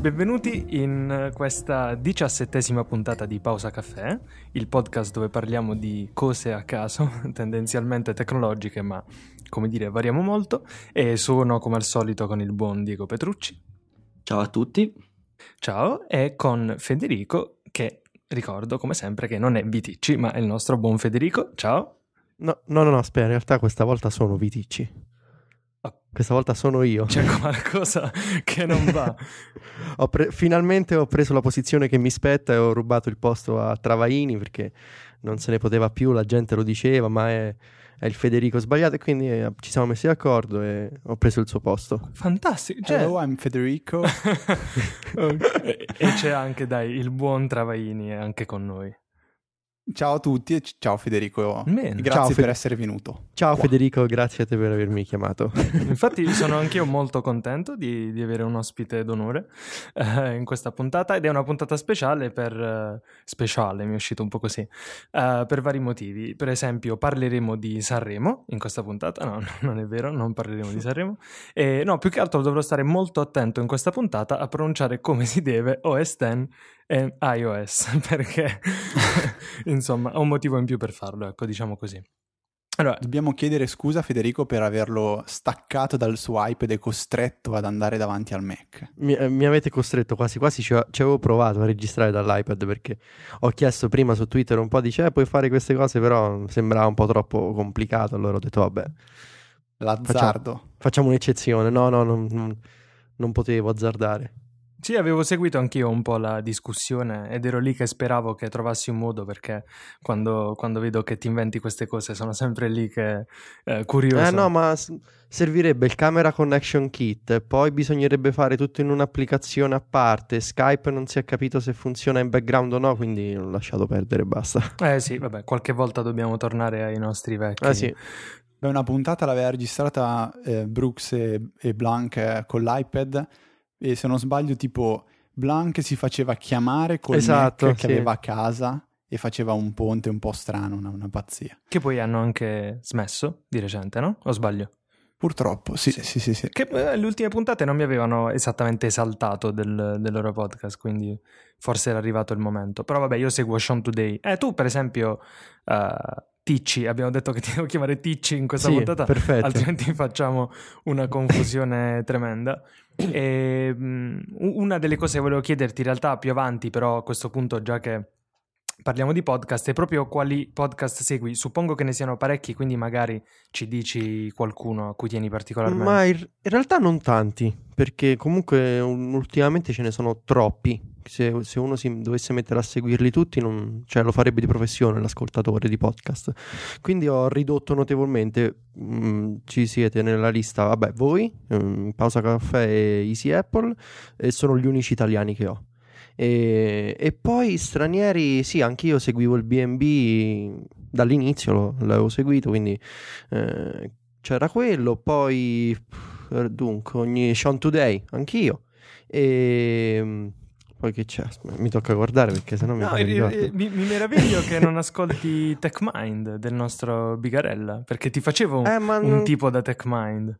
Benvenuti in questa diciassettesima puntata di Pausa Caffè, il podcast dove parliamo di cose a caso, tendenzialmente tecnologiche, ma come dire variamo molto. E sono come al solito con il buon Diego Petrucci. Ciao a tutti. Ciao, e con Federico, che ricordo come sempre che non è Viticci, ma è il nostro buon Federico. Ciao. No, no, no, no, aspetta, in realtà questa volta sono Viticci. Questa volta sono io. C'è qualcosa che non va. ho pre- finalmente ho preso la posizione che mi spetta e ho rubato il posto a Travaini perché non se ne poteva più, la gente lo diceva, ma è, è il Federico sbagliato e quindi eh, ci siamo messi d'accordo e ho preso il suo posto. Fantastico. Cioè... Hello, I'm Federico. e, e c'è anche, dai, il buon Travaini anche con noi. Ciao a tutti e ciao Federico. Bene. Grazie Ciao, per Fe- essere venuto. Ciao Qua. Federico, grazie a te per avermi chiamato. Infatti sono anch'io molto contento di, di avere un ospite d'onore eh, in questa puntata ed è una puntata speciale per... eh, speciale, mi è uscito un po' così, eh, per vari motivi. Per esempio parleremo di Sanremo in questa puntata, no, non è vero, non parleremo di Sanremo. E, no, più che altro dovrò stare molto attento in questa puntata a pronunciare come si deve OS X e iOS, perché insomma ho un motivo in più per farlo, ecco, diciamo così. Allora, Dobbiamo chiedere scusa a Federico per averlo staccato dal suo iPad e costretto ad andare davanti al Mac. Mi, eh, mi avete costretto quasi quasi, ci, ho- ci avevo provato a registrare dall'iPad perché ho chiesto prima su Twitter un po' di eh, puoi fare queste cose, però sembrava un po' troppo complicato, allora ho detto vabbè, L'azzardo. facciamo un'eccezione. No, no, non, non- non potevo azzardare. Sì, avevo seguito anch'io un po' la discussione ed ero lì che speravo che trovassi un modo perché quando, quando vedo che ti inventi queste cose sono sempre lì che eh, curioso. Eh no, ma s- servirebbe il camera connection kit, poi bisognerebbe fare tutto in un'applicazione a parte. Skype non si è capito se funziona in background o no, quindi l'ho lasciato perdere e basta. Eh sì, vabbè, qualche volta dobbiamo tornare ai nostri vecchi. Ah sì, Beh, una puntata l'aveva registrata eh, Brooks e, e Blanc eh, con l'iPad e se non sbaglio tipo Blanc si faceva chiamare col Esatto, Mac che sì. aveva a casa e faceva un ponte un po' strano, una, una pazzia. Che poi hanno anche smesso di recente, no? O sbaglio? Purtroppo, sì, Sì. sì, sì, sì. Che eh, le ultime puntate non mi avevano esattamente esaltato del, del loro podcast, quindi forse era arrivato il momento. Però vabbè, io seguo Sean Today. Eh, tu per esempio, eh, Ticci, abbiamo detto che ti devo chiamare Ticci in questa sì, puntata, perfetto. altrimenti facciamo una confusione tremenda. E, mh, una delle cose che volevo chiederti in realtà più avanti, però a questo punto già che parliamo di podcast, è proprio quali podcast segui. Suppongo che ne siano parecchi, quindi magari ci dici qualcuno a cui tieni particolarmente. Ma in, realtà non tanti, perché comunque un- ultimamente ce ne sono troppi. Se, se uno si dovesse mettere a seguirli tutti, non- cioè, lo farebbe di professione l'ascoltatore di podcast. Quindi ho ridotto notevolmente. mm, ci siete nella lista, vabbè, voi, mm, Pausa Caffè e Easy Apple, e sono gli unici italiani che ho. E, e poi stranieri, sì, anch'io seguivo il BB dall'inizio, lo- l'avevo seguito, quindi eh, c'era quello, poi dunque, ogni Sean Today, anch'io. E mm, poi che c'è? Mi tocca guardare perché sennò mi No, eh, mi, mi meraviglio che non ascolti TechMind del nostro Bigarella, perché ti facevo un, Eh, un non- tipo da TechMind.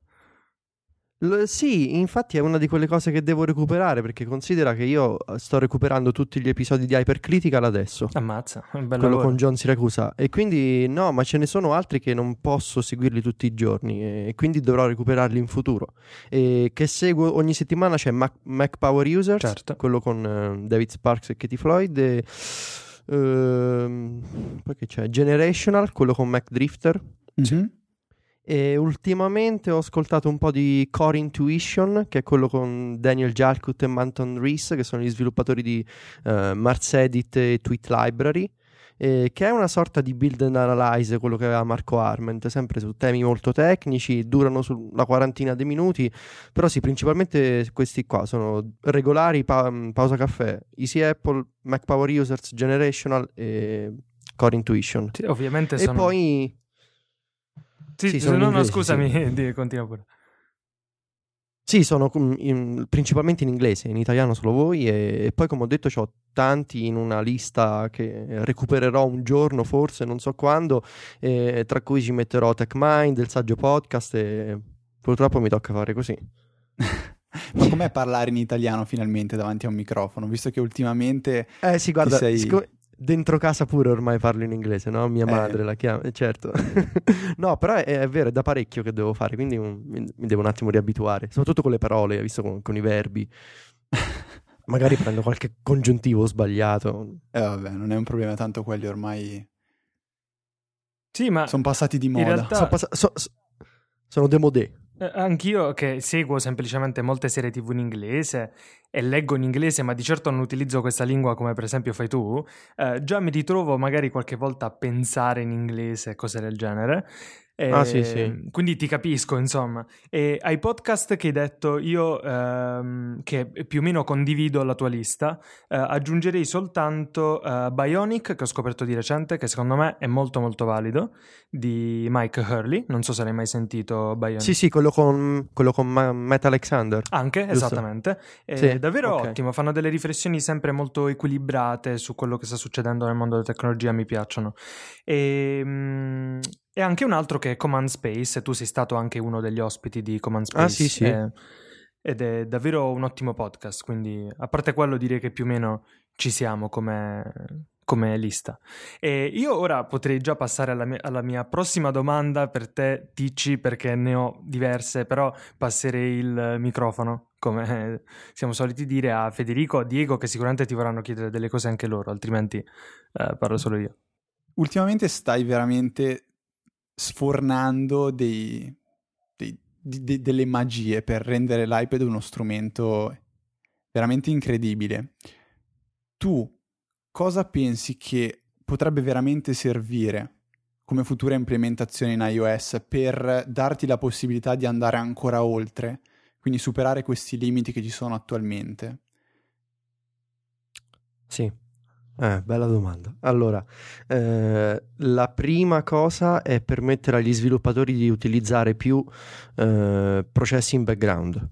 L- sì, infatti è una di quelle cose che devo recuperare perché considera che io eh, sto recuperando tutti gli episodi di Hypercritical adesso. Ammazza, un bel quello lavoro. con John Siracusa e quindi no ma ce ne sono altri che non posso seguirli tutti i giorni e quindi dovrò recuperarli in futuro e che seguo ogni settimana c'è Mac, Mac Power Users Certo. quello con eh, David Sparks e Katie Floyd e ehm, poi che c'è Generational quello con Mac Drifter Mhm. E ultimamente ho ascoltato un po' di Core Intuition, che è quello con Daniel Jalkut e Manton Rees, che sono gli sviluppatori di eh, Mars Edit e Tweet Library, eh, che è una sorta di build and analyze, quello che aveva Marco Arment, sempre su temi molto tecnici, durano sulla quarantina di minuti, però sì, principalmente questi qua sono regolari, pa- pausa caffè, Easy Apple, Mac Power Users, Generational e Core Intuition. Sì, ovviamente E sono... poi... Sì, sì, sono no, in no, inglese, scusami, sì. continua pure. Sì, sono in- principalmente in inglese, in italiano solo voi e, e poi come ho detto ho tanti in una lista che recupererò un giorno forse, non so quando, e tra cui ci metterò TechMind, il saggio podcast e purtroppo mi tocca fare così. Ma com'è parlare in italiano finalmente davanti a un microfono? Visto che ultimamente... Eh sì, guarda, sei... siccome dentro casa pure ormai parlo in inglese, no? Mia Eh. madre la chiama, eh, certo. no, però è, è vero, è da parecchio che devo fare, quindi um, mi, mi devo un attimo riabituare, soprattutto con le parole, visto con, con i verbi. Magari prendo qualche congiuntivo sbagliato. Eh vabbè, non è un problema, tanto quelli ormai Sì, ma sono passati di in moda. realtà Sono, passa- so- so- sono demodé. Eh, anch'io che seguo semplicemente molte serie TV in inglese e leggo in inglese, ma di certo non utilizzo questa lingua come per esempio fai tu, eh, già mi ritrovo magari qualche volta a pensare in inglese, cose del genere. E- Ah, sì, sì. Quindi ti capisco, insomma. E ai podcast che hai detto, io ehm, che più o meno condivido la tua lista, eh, aggiungerei soltanto eh, Bionic, che ho scoperto di recente, che secondo me è molto molto valido, di Mike Hurley. Non so se l'hai mai sentito, Bionic. Sì, sì, quello con, quello con Ma- Matt Alexander. Anche, Giusto. esattamente. È Sì, davvero ok. ottimo, fanno delle riflessioni sempre molto equilibrate su quello che sta succedendo nel mondo della tecnologia, mi piacciono. E, mm, e anche un altro che è Command Space, e tu sei stato anche uno degli ospiti di Command Space. Ah, sì, sì. eh, ed è davvero un ottimo podcast, quindi a parte quello direi che più o meno ci siamo come, come lista. E io ora potrei già passare alla mia, alla mia prossima domanda per te, Ticci, perché ne ho diverse, però passerei il microfono, come siamo soliti dire, a Federico, a Diego, che sicuramente ti vorranno chiedere delle cose anche loro, altrimenti eh, parlo solo io. Ultimamente stai veramente sfornando dei, dei- di- delle magie per rendere l'iPad uno strumento veramente incredibile. Tu cosa pensi che potrebbe veramente servire come futura implementazione in iOS per darti la possibilità di andare ancora oltre, quindi superare questi limiti che ci sono attualmente? Sì, eh, bella domanda. Allora, eh, la prima cosa è permettere agli sviluppatori di utilizzare più eh, processi in background,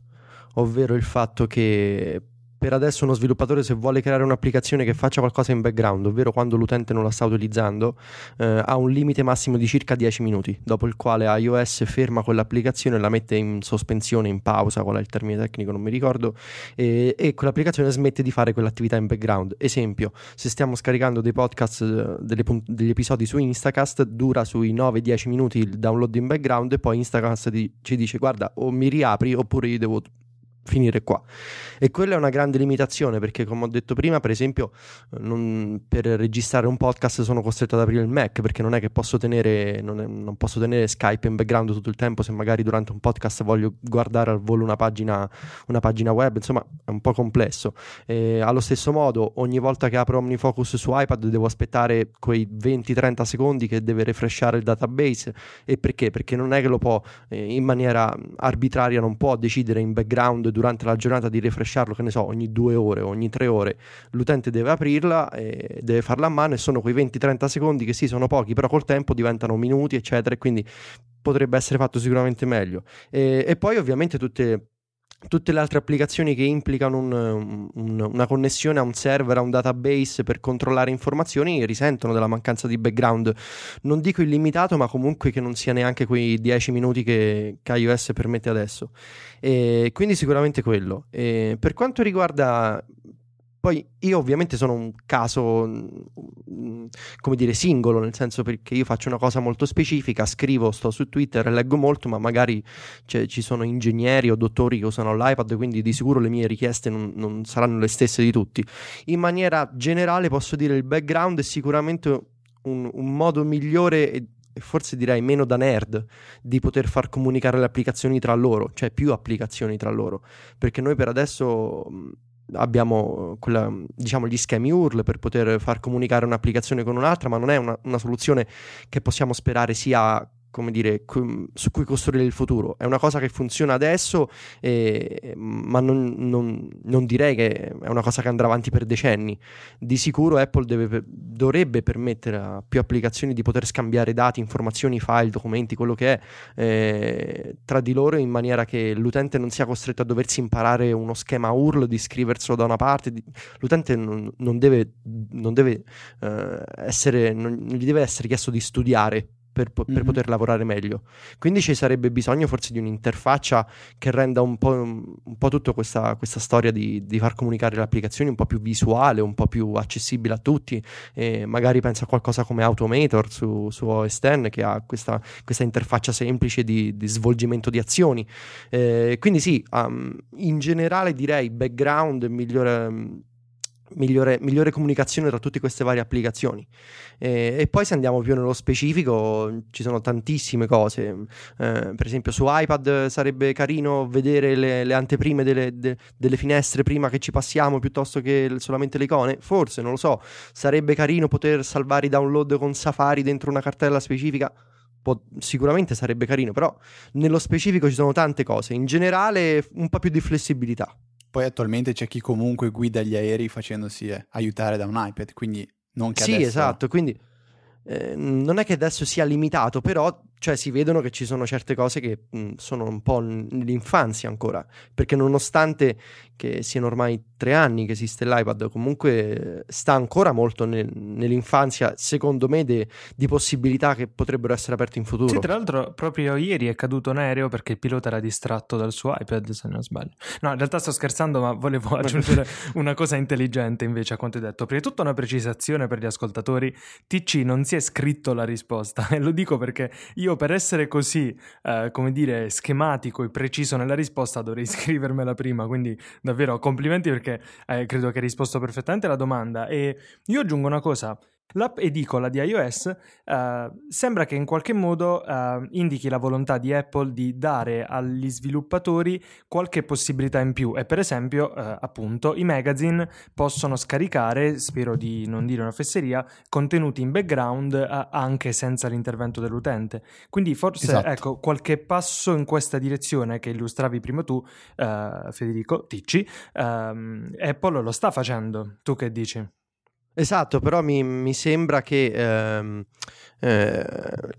ovvero il fatto che per adesso uno sviluppatore se vuole creare un'applicazione che faccia qualcosa in background, ovvero quando l'utente non la sta utilizzando, eh, ha un limite massimo di circa 10 minuti, dopo il quale iOS ferma quell'applicazione e la mette in sospensione, in pausa, qual è il termine tecnico, non mi ricordo, e, e quell'applicazione smette di fare quell'attività in background. Esempio, se stiamo scaricando dei podcast, eh, delle degli episodi su Instacast, dura sui 9-10 minuti il download in background e poi Instacast ci dice guarda o mi riapri oppure io devo finire qua. E quella è una grande limitazione perché come ho detto prima, per esempio, non- per registrare un podcast sono costretto ad aprire il Mac perché non è che posso tenere, non, è- non posso tenere Skype in background tutto il tempo se magari durante un podcast voglio guardare al volo una pagina, una pagina web, insomma è un po' complesso. E allo stesso modo, ogni volta che apro OmniFocus su iPad devo aspettare quei 20-30 secondi che deve refreshare il database. E perché? Perché non è che lo può eh, in maniera arbitraria, non può decidere in background durante la giornata di refresharlo, che ne so, ogni due ore ogni tre ore. L'utente deve aprirla e deve farla a mano e sono quei 20-30 secondi che sì, sono pochi, però col tempo diventano minuti, eccetera, e quindi potrebbe essere fatto sicuramente meglio. E, e poi ovviamente tutte tutte le altre applicazioni che implicano un- un- una connessione a un server, a un database per controllare informazioni risentono della mancanza di background. Non dico illimitato, ma comunque che non sia neanche quei 10 minuti che, che iOS permette adesso. E quindi sicuramente quello. E per quanto riguarda poi io ovviamente sono un caso, mm, come dire, singolo, nel senso perché io faccio una cosa molto specifica, scrivo, sto su Twitter, leggo molto, ma magari cioè, ci sono ingegneri o dottori che usano l'iPad, quindi di sicuro le mie richieste non, non saranno le stesse di tutti. In maniera generale posso dire il background è sicuramente un, un modo migliore e forse direi meno da nerd di poter far comunicare le applicazioni tra loro, cioè più applicazioni tra loro, perché noi per adesso mh, abbiamo quella, diciamo gli schemi URL per poter far comunicare un'applicazione con un'altra, ma non è una, una soluzione che possiamo sperare sia come dire, su cui costruire il futuro. È una cosa che funziona adesso, eh, ma non, non- non direi che è una cosa che andrà avanti per decenni. Di sicuro Apple deve- dovrebbe permettere a più applicazioni di poter scambiare dati, informazioni, file, documenti, quello che è, eh, tra di loro in maniera che l'utente non sia costretto a doversi imparare uno schema URL, di scriverselo da una parte. L'utente non, non deve, deve, eh, essere, non gli deve essere chiesto di studiare per, per Mhm. poter lavorare meglio. Quindi ci sarebbe bisogno forse di un'interfaccia che renda un po', un po' tutta questa, questa storia di, di far comunicare le applicazioni un po' più visuale, un po' più accessibile a tutti. E magari penso a qualcosa come Automator su, su OS X che ha questa, questa interfaccia semplice di, di svolgimento di azioni. Eh, quindi sì, um, in generale direi background, migliore, migliore, migliore comunicazione tra tutte queste varie applicazioni. Eh, e poi se andiamo più nello specifico, ci sono tantissime cose. Eh, per esempio su iPad sarebbe carino vedere le, le anteprime delle, de- delle finestre prima che ci passiamo piuttosto che solamente le icone. Forse, non lo so. Sarebbe carino poter salvare i download con Safari dentro una cartella specifica. Po- sicuramente sarebbe carino, però nello specifico ci sono tante cose. In generale, un po' più di flessibilità. Poi attualmente c'è chi comunque guida gli aerei facendosi eh, aiutare da un iPad, quindi non che Sì, adesso... esatto, quindi eh, non è che adesso sia limitato, però cioè, si vedono che ci sono certe cose che mh, sono un po' nell'infanzia ancora, perché nonostante che siano ormai tre anni che esiste l'iPad, comunque eh, sta ancora molto nel- nell'infanzia, secondo me, de- di possibilità che potrebbero essere aperte in futuro. Sì, tra l'altro proprio ieri è caduto un aereo perché il pilota era distratto dal suo iPad, se non sbaglio. No, in realtà sto scherzando, ma volevo aggiungere una cosa intelligente invece a quanto hai detto. Prima di tutto una precisazione per gli ascoltatori. TC non si è scritto la risposta e lo dico perché io per essere così, eh, come dire, schematico e preciso nella risposta dovrei scrivermela prima, quindi davvero complimenti perché eh, credo che hai risposto perfettamente alla domanda e io aggiungo una cosa. L'app edicola di iOS eh, sembra che in qualche modo eh, indichi la volontà di Apple di dare agli sviluppatori qualche possibilità in più e per esempio eh, appunto i magazine possono scaricare, spero di non dire una fesseria, contenuti in background eh, anche senza l'intervento dell'utente. Quindi forse Esatto. ecco qualche passo in questa direzione che illustravi prima tu, eh, Federico Ticci, ehm, Apple lo sta facendo. Tu che dici? Esatto, però mi, mi sembra che ehm, eh,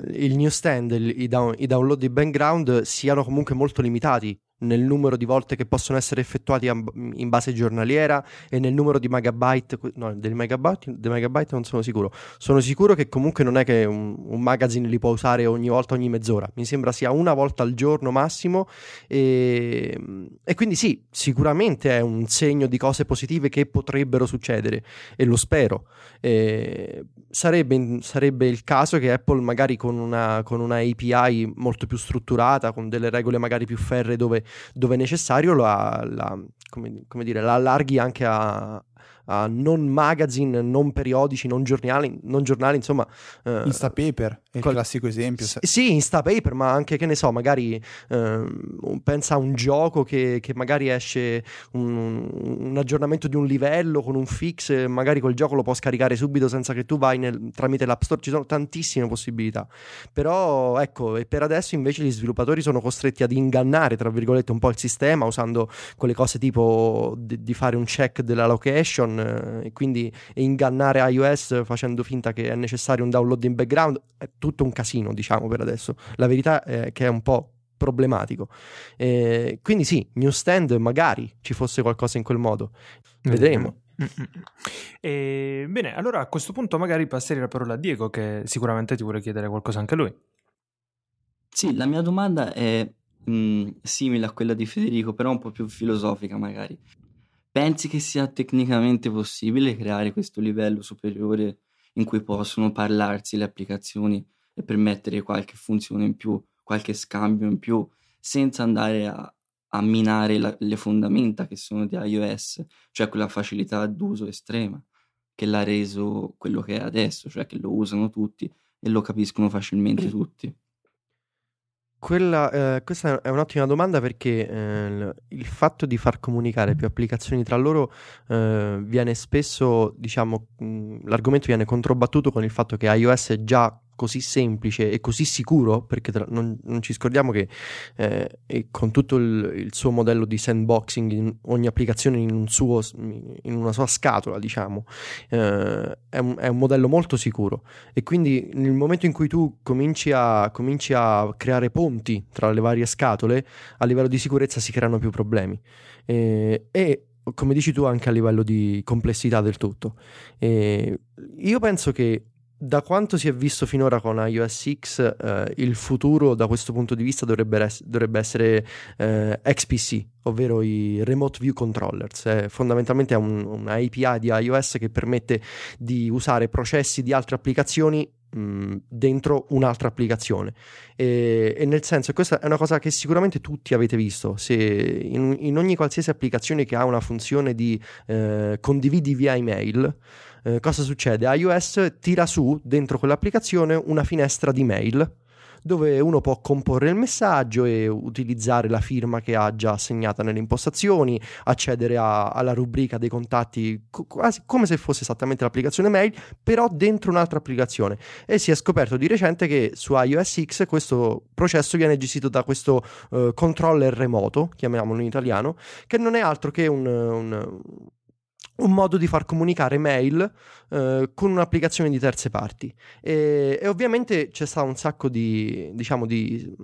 il newsstand, i, down- i download di background siano comunque molto limitati nel numero di volte che possono essere effettuati in base giornaliera e nel numero di megabyte, no, dei megabyte, dei megabyte non sono sicuro. Sono sicuro che comunque non è che un, un magazine li può usare ogni volta, ogni mezz'ora. Mi sembra sia una volta al giorno massimo e, e quindi sì, sicuramente è un segno di cose positive che potrebbero succedere e lo spero. Eh, sarebbe, sarebbe il caso che Apple magari con una, con una API molto più strutturata, con delle regole magari più ferre dove, dove è necessario, la, la- come, come dire, la allarghi anche a, a non magazine, non periodici, non giornali, non giornali insomma. eh, Instapaper il qual- classico esempio. S- Sì, Instapaper, ma anche che ne so, magari un- pensa a un gioco che, che magari esce un, un aggiornamento di un livello con un fix, magari quel gioco lo può scaricare subito senza che tu vai nel- tramite l'App Store. Ci sono tantissime possibilità. Però ecco, e per adesso invece gli sviluppatori sono costretti ad ingannare, tra virgolette, un po' il sistema usando quelle cose tipo di, di fare un check della location eh, e quindi ingannare iOS facendo finta che è necessario un download in background. È tutto un casino, diciamo, per adesso. La verità è che è un po' problematico. Eh, quindi sì, newsstand magari ci fosse qualcosa in quel modo. Vedremo. E, bene, allora a questo punto magari passerei la parola a Diego che sicuramente ti vuole chiedere qualcosa anche lui. Sì, la mia domanda è mh, simile a quella di Federico, però un po' più filosofica magari. Pensi che sia tecnicamente possibile creare questo livello superiore in cui possono parlarsi le applicazioni e permettere qualche funzione in più, qualche scambio in più, senza andare a, a minare la- le fondamenta che sono di iOS, cioè quella facilità d'uso estrema che l'ha reso quello che è adesso, cioè che lo usano tutti e lo capiscono facilmente tutti. Quella, eh, questa è un'ottima domanda perché eh, il- fatto di far comunicare più applicazioni tra loro eh, viene spesso, diciamo, mh, l'argomento viene controbattuto con il fatto che iOS già così semplice e così sicuro, perché tra- non, non ci scordiamo che eh, con tutto il, il suo modello di sandboxing, in ogni applicazione in, un suo, in una sua scatola, diciamo, eh, è, un, è un modello molto sicuro e quindi nel momento in cui tu cominci a, cominci a creare ponti tra le varie scatole, a livello di sicurezza si creano più problemi. Eh, e come dici tu, anche a livello di complessità del tutto. Io penso che da quanto si è visto finora con iOS X, eh, il futuro da questo punto di vista dovrebbe, ess- dovrebbe essere eh, XPC, ovvero i Remote View Controllers. È fondamentalmente un, una API di iOS che permette di usare processi di altre applicazioni mh, dentro un'altra applicazione. E, e, nel senso, questa è una cosa che sicuramente tutti avete visto. Se in, in ogni qualsiasi applicazione che ha una funzione di eh, condividi via email, eh, cosa succede? iOS tira su dentro quell'applicazione una finestra di mail dove uno può comporre il messaggio e utilizzare la firma che ha già assegnata nelle impostazioni, accedere a, alla rubrica dei contatti quasi come se fosse esattamente l'applicazione mail, però dentro un'altra applicazione. E si è scoperto di recente che su iOS X questo processo viene gestito da questo uh, controller remoto, chiamiamolo in italiano, che non è altro che un, un un modo di far comunicare mail eh, con un'applicazione di terze parti. E, e, ovviamente c'è stato un sacco di, diciamo, di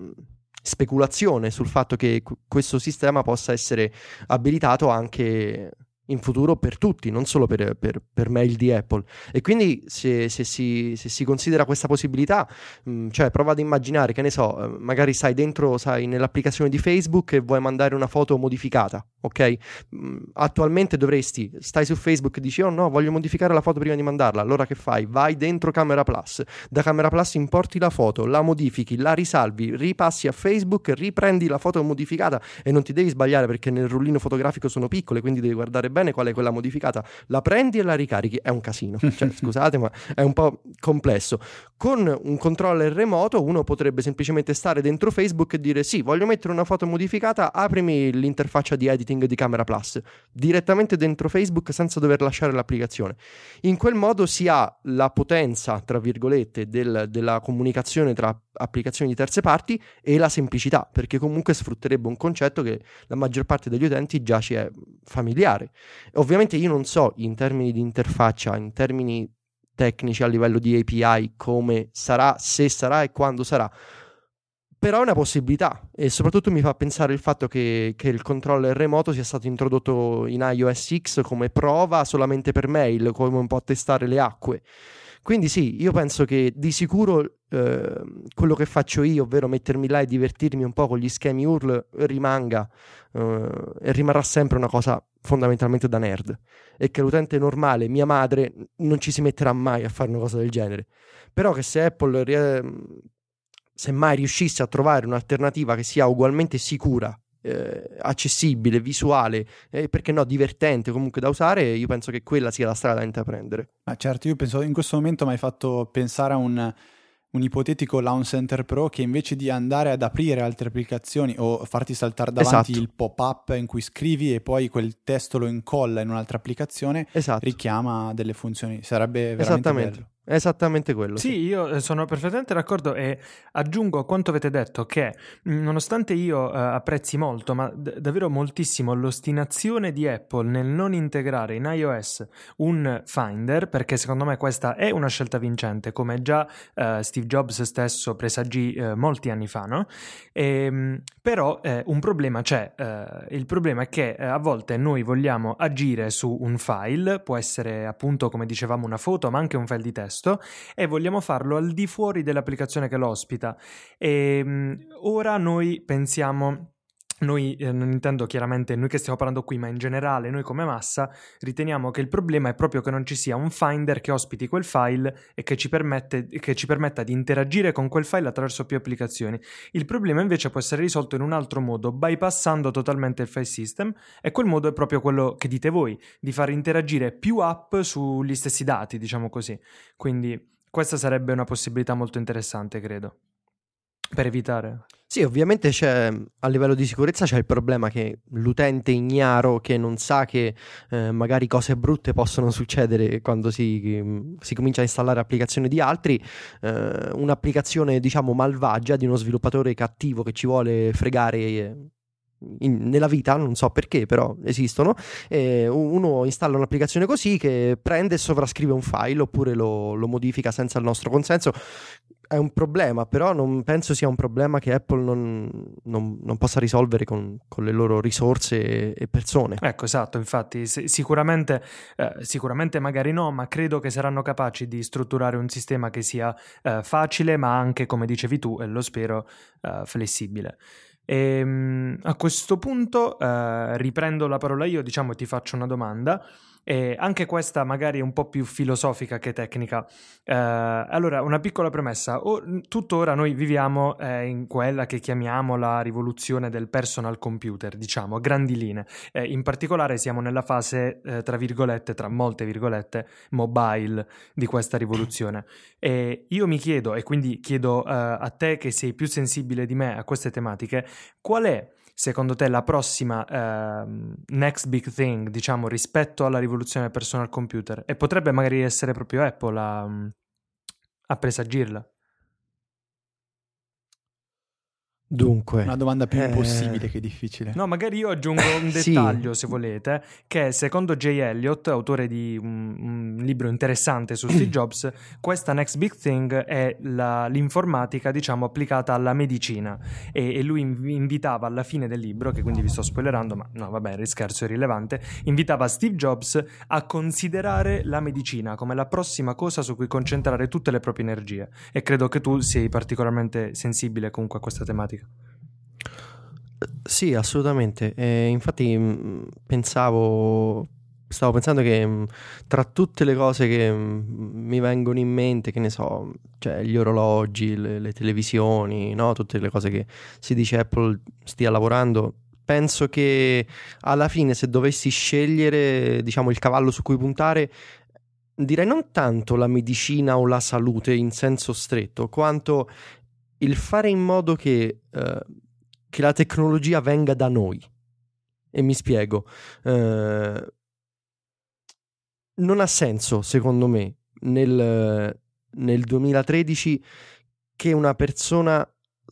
speculazione sul fatto che questo sistema possa essere abilitato anche in futuro per tutti, non solo per, per, per mail di Apple. E quindi se, se, si, se si, considera questa possibilità, mh, mm, cioè prova ad immaginare che ne so, eh, magari stai dentro, sai, nell'applicazione di Facebook e vuoi mandare una foto modificata, ok? Mh, mm, attualmente dovresti, stai su Facebook e dici oh no, voglio modificare la foto prima di mandarla, allora che fai? Vai dentro Camera Plus, da Camera Plus importi la foto, la modifichi, la risalvi, ripassi a Facebook, riprendi la foto modificata e non ti devi sbagliare perché nel rullino fotografico sono piccole, quindi devi guardare bene qual è quella modificata, la prendi e la ricarichi, è un casino. Cioè, scusate, ma è un po' complesso. Con un controller remoto uno potrebbe semplicemente stare dentro Facebook e dire sì, voglio mettere una foto modificata, aprimi l'interfaccia di editing di Camera Plus direttamente dentro Facebook senza dover lasciare l'applicazione. In quel modo si ha la potenza, tra virgolette, del, della comunicazione tra applicazioni di terze parti e la semplicità, perché comunque sfrutterebbe un concetto che la maggior parte degli utenti già ci è familiare. Ovviamente io non so in termini di interfaccia, in termini tecnici a livello di API come sarà, se sarà e quando sarà. Però è una possibilità e soprattutto mi fa pensare il fatto che, che, il controller remoto sia stato introdotto in iOS X come prova solamente per mail, come un po' testare le acque. Quindi sì, io penso che di sicuro eh, quello che faccio io, ovvero mettermi là e divertirmi un po' con gli schemi URL, rimanga eh, e rimarrà sempre una cosa fondamentalmente da nerd. E che l'utente normale, mia madre, non ci si metterà mai a fare una cosa del genere. Però che se Apple se mai riuscisse a trovare un'alternativa che sia ugualmente sicura eh, accessibile, visuale e eh, perché no divertente comunque da usare, io penso che quella sia la strada da intraprendere. Ma certo, io penso in questo momento mi hai fatto pensare a un, un ipotetico Launch Center Pro che invece di andare ad aprire altre applicazioni o farti saltare davanti esatto. il pop-up in cui scrivi e poi quel testo lo incolla in un'altra applicazione, esatto. richiama delle funzioni. Sarebbe veramente bello. È esattamente quello. Sì, sì, io eh, sono perfettamente d'accordo e aggiungo a quanto avete detto che mm, nonostante io uh, apprezzi molto, ma d- davvero moltissimo, l'ostinazione di Apple nel non integrare in iOS un Finder, perché secondo me questa è una scelta vincente, come già uh, Steve Jobs stesso presagì uh, molti anni fa, no? E, ehm, però eh, un problema c'è. il problema è che a volte noi vogliamo agire su un file, può essere appunto, come dicevamo, una foto, ma anche un file di testo testo e vogliamo farlo al di fuori dell'applicazione che lo ospita. E um, ora noi pensiamo noi, eh, non intendo chiaramente noi che stiamo parlando qui, ma in generale noi come massa riteniamo che il problema è proprio che non ci sia un finder che ospiti quel file e che ci, permette, che ci permetta di interagire con quel file attraverso più applicazioni. Il problema invece può essere risolto in un altro modo, bypassando totalmente il file system e quel modo è proprio quello che dite voi, di far interagire più app sugli stessi dati, diciamo così. Quindi questa sarebbe una possibilità molto interessante, credo, per evitare. Sì, ovviamente c'è a livello di sicurezza c'è il problema che l'utente ignaro che non sa che eh, magari cose brutte possono succedere quando si, si comincia a installare applicazioni di altri, eh, un'applicazione diciamo malvagia di uno sviluppatore cattivo che ci vuole fregare in, nella vita, non so perché, però esistono. E uno installa un'applicazione così che prende e sovrascrive un file oppure lo, lo, modifica senza il nostro consenso. È un problema, però non penso sia un problema che Apple non, non, non possa risolvere con, con, le loro risorse e, persone. Ecco, esatto, infatti sicuramente, eh, sicuramente magari no, ma credo che saranno capaci di strutturare un sistema che sia eh, facile, ma anche, come dicevi tu, e lo spero, eh, flessibile. E, ehm, a questo punto eh, riprendo la parola io, diciamo, e ti faccio una domanda. E anche questa magari è un po' più filosofica che tecnica. Eh, allora, una piccola premessa. O, tuttora noi viviamo eh, in quella che chiamiamo la rivoluzione del personal computer, diciamo, a grandi linee. Eh, in particolare siamo nella fase, eh, tra virgolette, tra molte virgolette, mobile di questa rivoluzione. E io mi chiedo, e quindi chiedo eh, a te che sei più sensibile di me a queste tematiche, qual è secondo te la prossima uh, next big thing, diciamo, rispetto alla rivoluzione personal computer? E potrebbe magari essere proprio Apple a, a presagirla. Dunque, una domanda più eh... impossibile che difficile. No, magari io aggiungo un dettaglio, sì. se volete, che secondo Jay Elliott, autore di un, un libro interessante su Steve Jobs, questa next big thing è la, l'informatica, diciamo, applicata alla medicina. E, e, lui invitava alla fine del libro, che quindi vi sto spoilerando, ma no, vabbè, il scherzo è rilevante, invitava Steve Jobs a considerare la medicina come la prossima cosa su cui concentrare tutte le proprie energie. E credo che tu sei particolarmente sensibile comunque a questa tematica. Sì, assolutamente. E infatti mh, pensavo, stavo pensando che mh, tra tutte le cose che mh, mi vengono in mente, che ne so, cioè gli orologi, le, le televisioni, no? tutte le cose che si dice Apple stia lavorando, penso che alla fine se dovessi scegliere, diciamo, il cavallo su cui puntare, direi non tanto la medicina o la salute in senso stretto, quanto il fare in modo che... Uh, che la tecnologia venga da noi. E mi spiego. Eh, non ha senso, secondo me, nel, nel 2013 che una persona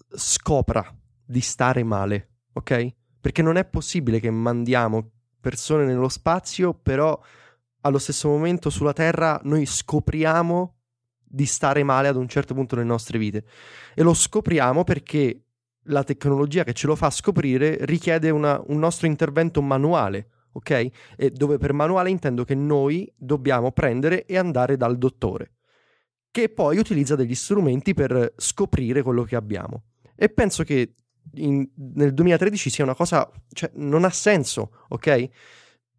scopra di stare male, ok? Perché non è possibile che mandiamo persone nello spazio, però allo stesso momento sulla Terra noi scopriamo di stare male ad un certo punto nelle nostre vite. E lo scopriamo perché la tecnologia che ce lo fa scoprire richiede una, un nostro intervento manuale, ok? E dove per manuale intendo che noi dobbiamo prendere e andare dal dottore, che poi utilizza degli strumenti per scoprire quello che abbiamo. E penso che in, nel 2013 sia una cosa, cioè non ha senso, ok?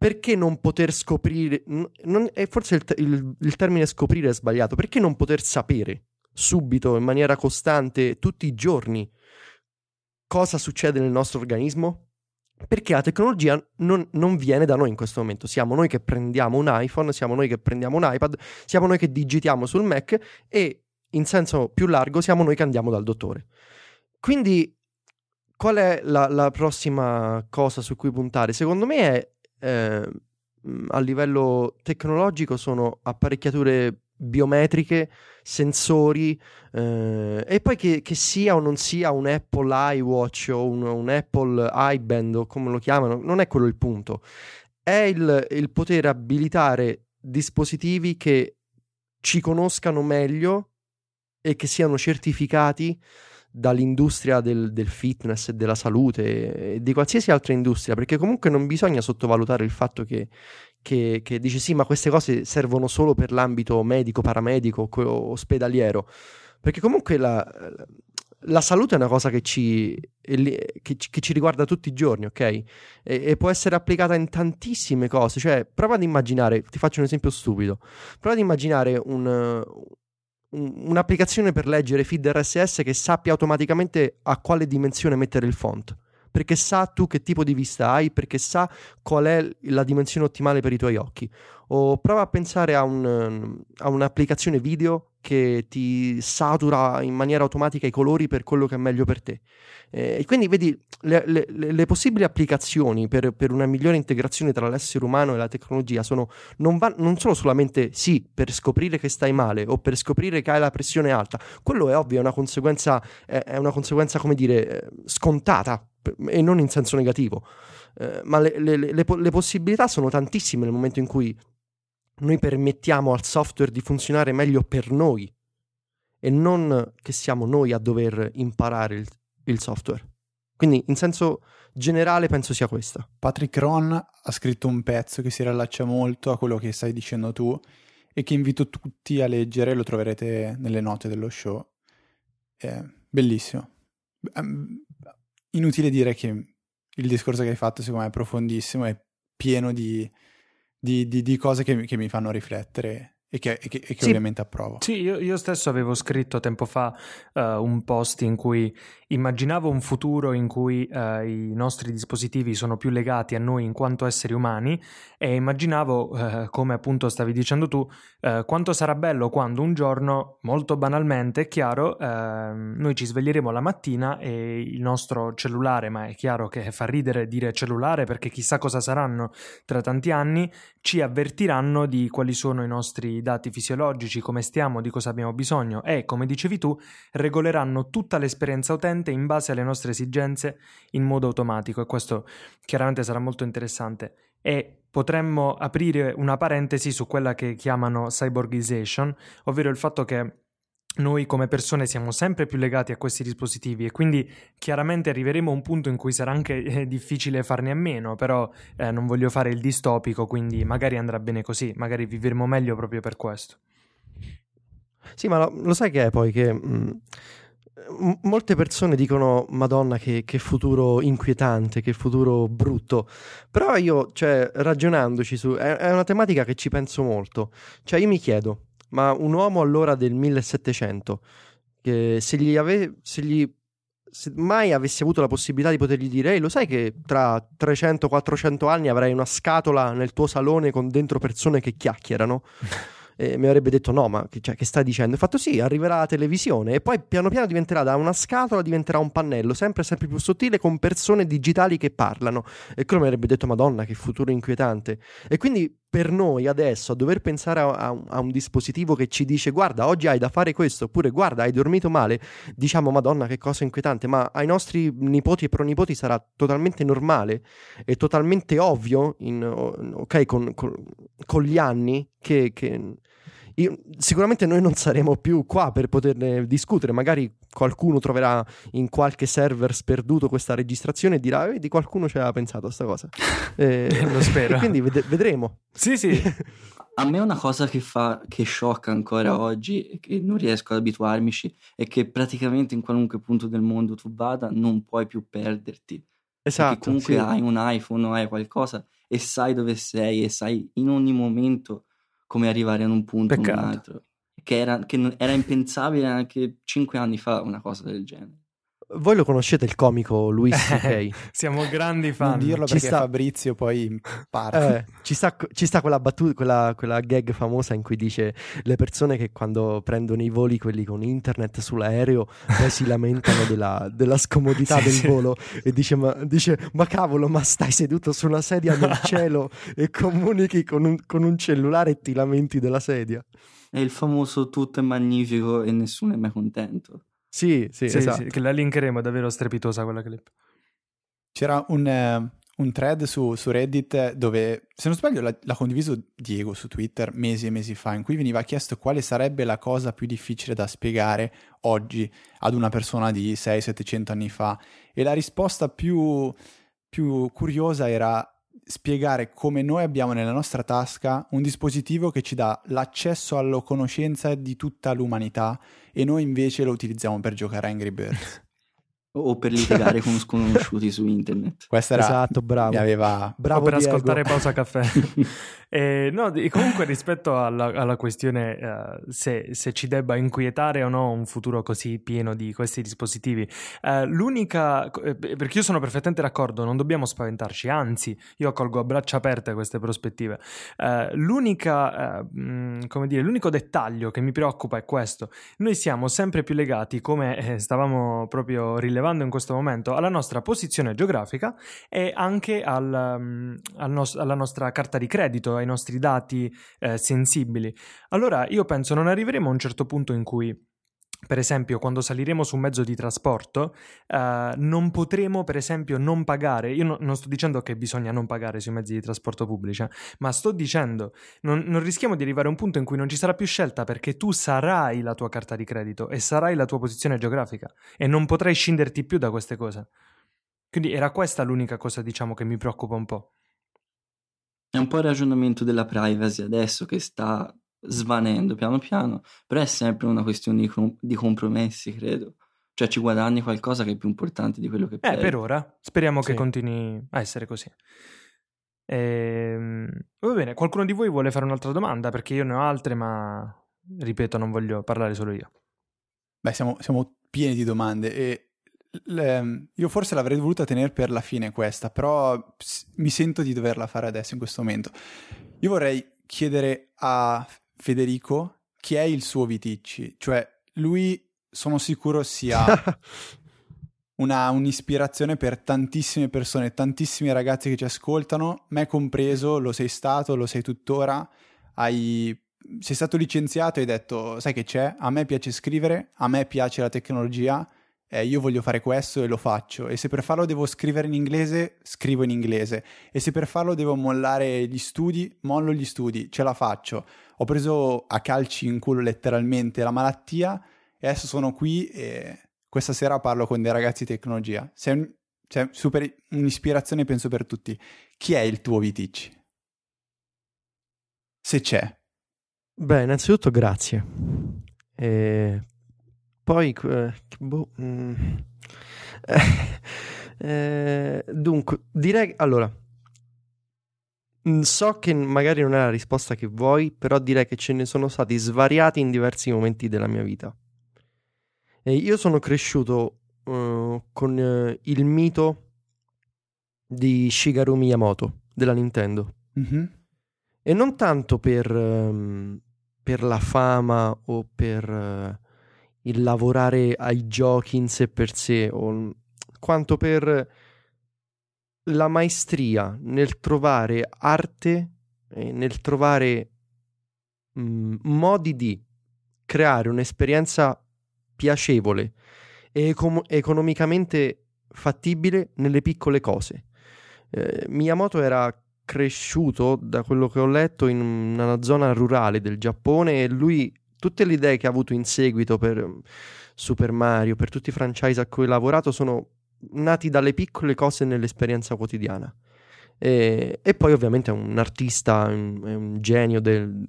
Perché non poter scoprire, non, forse il, il, il termine scoprire è sbagliato, perché non poter sapere subito, in maniera costante, tutti i giorni, cosa succede nel nostro organismo? Perché la tecnologia non, non, viene da noi in questo momento. Siamo noi che prendiamo un iPhone, siamo noi che prendiamo un iPad, siamo noi che digitiamo sul Mac e in senso più largo siamo noi che andiamo dal dottore. Quindi qual è la, la prossima cosa su cui puntare? Secondo me è eh, a livello tecnologico sono apparecchiature biometriche, sensori eh, e poi che, che, sia o non sia un Apple iWatch o un, un, Apple iBand o come lo chiamano, non è quello il punto. È il, il poter abilitare dispositivi che ci conoscano meglio e che siano certificati dall'industria del, del, fitness e della salute e di qualsiasi altra industria, perché comunque non bisogna sottovalutare il fatto che, che, che dice sì, ma queste cose servono solo per l'ambito medico, paramedico ospedaliero. Perché comunque la, la salute è una cosa che ci, che, che ci, riguarda tutti i giorni, ok? E, e, può essere applicata in tantissime cose. Cioè, prova ad immaginare, ti faccio un esempio stupido, prova ad immaginare un, un'applicazione per leggere feed RSS che sappia automaticamente a quale dimensione mettere il font perché sa tu che tipo di vista hai, perché sa qual è la dimensione ottimale per i tuoi occhi. O prova a pensare a, un, a un'applicazione video che ti satura in maniera automatica i colori per quello che è meglio per te. Eh, e quindi vedi le, le, le possibili applicazioni per, per, una migliore integrazione tra l'essere umano e la tecnologia sono, non, va, non sono solamente sì per scoprire che stai male o per scoprire che hai la pressione alta, quello è ovvio, è una conseguenza, è una conseguenza come dire, eh, scontata e non in senso negativo. Eh, ma le, le, le, le, possibilità sono tantissime nel momento in cui noi permettiamo al software di funzionare meglio per noi e non che siamo noi a dover imparare il, il software. Quindi in senso generale penso sia questa. Patrick Ron ha scritto un pezzo che si riallaccia molto a quello che stai dicendo tu e che invito tutti a leggere, lo troverete nelle note dello show. È bellissimo. Inutile dire che il discorso che hai fatto secondo me è profondissimo e pieno di, di, di, di cose che, che mi fanno riflettere e che, e che, e che sì, ovviamente approvo. Sì, io, io, stesso avevo scritto tempo fa uh, un post in cui immaginavo un futuro in cui uh, i nostri dispositivi sono più legati a noi in quanto esseri umani e immaginavo, uh, come appunto stavi dicendo tu, quanto sarà bello quando un giorno, molto banalmente, è chiaro, ehm, noi ci sveglieremo la mattina e il nostro cellulare, ma è chiaro che fa ridere dire cellulare perché chissà cosa saranno tra tanti anni, ci avvertiranno di quali sono i nostri dati fisiologici, come stiamo, di cosa abbiamo bisogno e, come dicevi tu, regoleranno tutta l'esperienza utente in base alle nostre esigenze in modo automatico e questo chiaramente sarà molto interessante. E potremmo aprire una parentesi su quella che chiamano cyborgization, ovvero il fatto che noi come persone siamo sempre più legati a questi dispositivi e quindi chiaramente arriveremo a un punto in cui sarà anche eh, difficile farne a meno, però eh, non voglio fare il distopico, quindi magari andrà bene così, magari vivremo meglio proprio per questo. Sì, ma lo, lo sai che è poi che mh, m- molte persone dicono Madonna che, che, futuro inquietante, che futuro brutto, però io, cioè, ragionandoci su, è, è una tematica che ci penso molto, cioè io mi chiedo ma un uomo allora del 1700, che se gli, ave- se gli se mai avessi avuto la possibilità di potergli dire, ehi, lo sai che tra 300-400 anni avrai una scatola nel tuo salone con dentro persone che chiacchierano? eh, mi avrebbe detto no, ma che, cioè, che stai dicendo? Ho fatto sì, arriverà la televisione e poi piano piano diventerà da una scatola diventerà un pannello, sempre sempre più sottile con persone digitali che parlano. E quello mi avrebbe detto madonna che futuro inquietante. E quindi per noi adesso a dover pensare a, a, a, un dispositivo che ci dice guarda oggi hai da fare questo oppure guarda hai dormito male, diciamo madonna che cosa inquietante, ma ai nostri nipoti e pronipoti sarà totalmente normale e totalmente ovvio, in, ok, con, con, con gli anni che, che io, sicuramente noi non saremo più qua per poterne discutere, magari qualcuno troverà in qualche server sperduto questa registrazione e dirà vedi qualcuno ci aveva pensato a questa cosa. Eh, Lo spero. Quindi ved- vedremo. Sì, sì. a me una cosa che fa che sciocca ancora oggi e che non riesco ad abituarmici è che praticamente in qualunque punto del mondo tu vada non puoi più perderti. Esatto. Perché comunque sì. hai un iPhone o hai qualcosa e sai dove sei e sai in ogni momento come arrivare in un punto o un altro. Che era, che era impensabile anche cinque anni fa una cosa del genere. Voi lo conoscete il comico Luis C.K.? Siamo grandi fan. Non dirlo Ci perché sta- Fabrizio poi parte. Eh, ci, sta, ci sta quella battuta, quella, quella gag famosa in cui dice le persone che quando prendono i voli, quelli con internet sull'aereo, poi si lamentano della, della scomodità Sì, del sì. volo e dice ma, dice ma cavolo ma stai seduto su una sedia nel cielo e comunichi con un, con un cellulare e ti lamenti della sedia. È il famoso tutto è magnifico e nessuno è mai contento. Sì, sì, Sì, esatto. sì, che la linkeremo, è davvero strepitosa quella clip. C'era un, eh, un thread su, su Reddit dove, se non sbaglio, l'ha, l'ha condiviso Diego su Twitter mesi e mesi fa, in cui veniva chiesto quale sarebbe la cosa più difficile da spiegare oggi ad una persona di 600-700 anni fa. E la risposta più, più curiosa era spiegare come noi abbiamo nella nostra tasca un dispositivo che ci dà l'accesso alla conoscenza di tutta l'umanità e noi invece lo utilizziamo per giocare a Angry Birds. O per litigare con sconosciuti su internet. Questa era Esatto, bravo. mi aveva Bravo o per Diego. ascoltare pausa caffè. Eh, no, comunque rispetto alla, alla questione eh, se, se ci debba inquietare o no un futuro così pieno di questi dispositivi, eh, l'unica, eh, perché io sono perfettamente d'accordo, non dobbiamo spaventarci, anzi io accolgo a braccia aperte queste prospettive. Eh, l'unica, eh, mh, come dire, l'unico dettaglio che mi preoccupa è questo, noi siamo sempre più legati, come eh, stavamo proprio rilevando in questo momento, alla nostra posizione geografica e anche al, um, al nos- alla nostra carta di credito, ai nostri dati eh, sensibili. Allora io penso non arriveremo a un certo punto in cui per esempio, quando saliremo su un mezzo di trasporto, uh, non potremo, per esempio, non pagare. Io no, non sto dicendo che bisogna non pagare sui mezzi di trasporto pubblici, eh, ma sto dicendo, non, non, rischiamo di arrivare a un punto in cui non ci sarà più scelta perché tu sarai la tua carta di credito e sarai la tua posizione geografica e non potrai scinderti più da queste cose. Quindi era questa l'unica cosa, diciamo, che mi preoccupa un po'. È un po' il ragionamento della privacy adesso che sta svanendo piano piano, però è sempre una questione di, com- di compromessi, credo. Cioè ci guadagni qualcosa che è più importante di quello che perdi. Eh, per ora. Speriamo sì. che continui a essere così. Ehm, va bene, qualcuno di voi vuole fare un'altra domanda? Perché io ne ho altre, ma ripeto, non voglio parlare solo io. Beh, siamo, siamo pieni di domande e le, io forse l'avrei voluta tenere per la fine questa, però mi sento di doverla fare adesso in questo momento. Io vorrei chiedere a Federico chi è il suo Viticci, cioè lui sono sicuro sia una, un'ispirazione per tantissime persone, tantissimi ragazzi che ci ascoltano, me compreso, lo sei stato, lo sei tuttora, hai, sei stato licenziato e hai detto sai che c'è, a me piace scrivere, a me piace la tecnologia, eh, io voglio fare questo e lo faccio. E se per farlo devo scrivere in inglese, scrivo in inglese. E se per farlo devo mollare gli studi, mollo gli studi, ce la faccio. Ho preso a calci in culo letteralmente la malattia e adesso sono qui e questa sera parlo con dei ragazzi di tecnologia. Sei, un, cioè, super, un'ispirazione penso per tutti. Chi è il tuo Viticci? Se c'è. Beh, innanzitutto grazie. E poi, eh, boh, mm, eh, dunque, direi, allora, so che magari non è la risposta che vuoi, però direi che ce ne sono stati svariati in diversi momenti della mia vita. E io sono cresciuto uh, con uh, il mito di Shigeru Miyamoto della Nintendo. Mm-hmm. E non tanto per, um, per, la fama o per... Uh, il lavorare ai giochi in sé per sé, o, quanto per la maestria nel trovare arte nel trovare mh, mm, modi di creare un'esperienza piacevole e ecom- economicamente fattibile nelle piccole cose. Eh, Miyamoto era cresciuto, da quello che ho letto, in una zona rurale del Giappone e lui tutte le idee che ha avuto in seguito per mm, Super Mario, per tutti i franchise a cui ha lavorato, sono nati dalle piccole cose nell'esperienza quotidiana. E, e poi ovviamente è un artista, è un, è un genio del,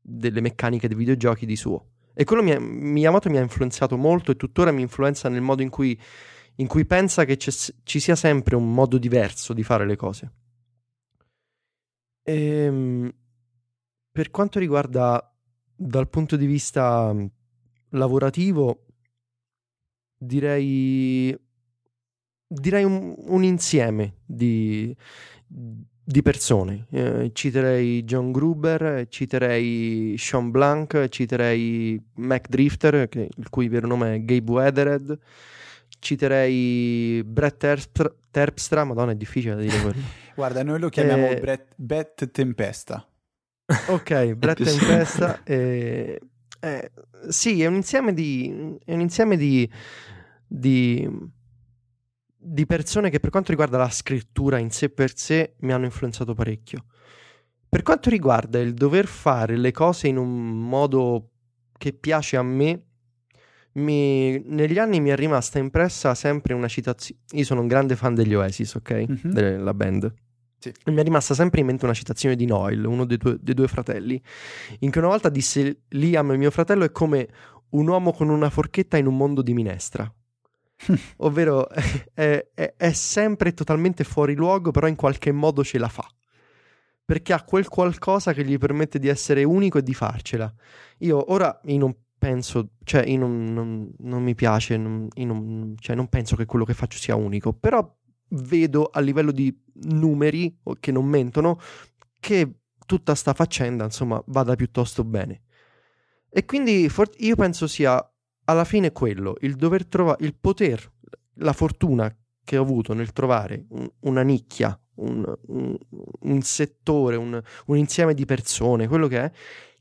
delle meccaniche dei videogiochi di suo. E quello mi, Miyamoto mi ha influenzato molto e tuttora mi influenza nel modo in cui, in cui pensa che ci sia sempre un modo diverso di fare le cose. E, ehm, per quanto riguarda dal punto di vista lavorativo, direi, direi un, un insieme di, di persone. Eh, citerei John Gruber, citerei Sean Blanc, citerei Mac Drifter, che, il cui vero nome è Gabe Weathered, citerei Brett Terpstra, Terpstra, madonna è difficile da dire quello. Guarda, noi lo chiamiamo eh, Brett, Brett Tempesta. Ok, Brett Tempesta. Eh, eh, sì, è un insieme di, è un insieme di, di, di, persone che per quanto riguarda la scrittura in sé per sé mi hanno influenzato parecchio. Per quanto riguarda il dover fare le cose in un modo che piace a me, mi, negli anni mi è rimasta impressa sempre una citazione. Io sono un grande fan degli Oasis, ok? Mm-hmm. Della band. Sì. Mi è rimasta sempre in mente una citazione di Noel, uno dei due, dei due fratelli, in cui una volta disse Liam, mio fratello, è come un uomo con una forchetta in un mondo di minestra. Ovvero è, è, è sempre totalmente fuori luogo, però in qualche modo ce la fa perché ha quel qualcosa che gli permette di essere unico e di farcela. Io ora io non penso, cioè io non, non, non mi piace, non, non, cioè non penso che quello che faccio sia unico, però vedo a livello di numeri che non mentono che tutta sta faccenda insomma vada piuttosto bene e quindi for- io penso sia alla fine quello il dover trovare il poter la fortuna che ho avuto nel trovare un, una nicchia un, un, un settore un, insieme di persone quello che è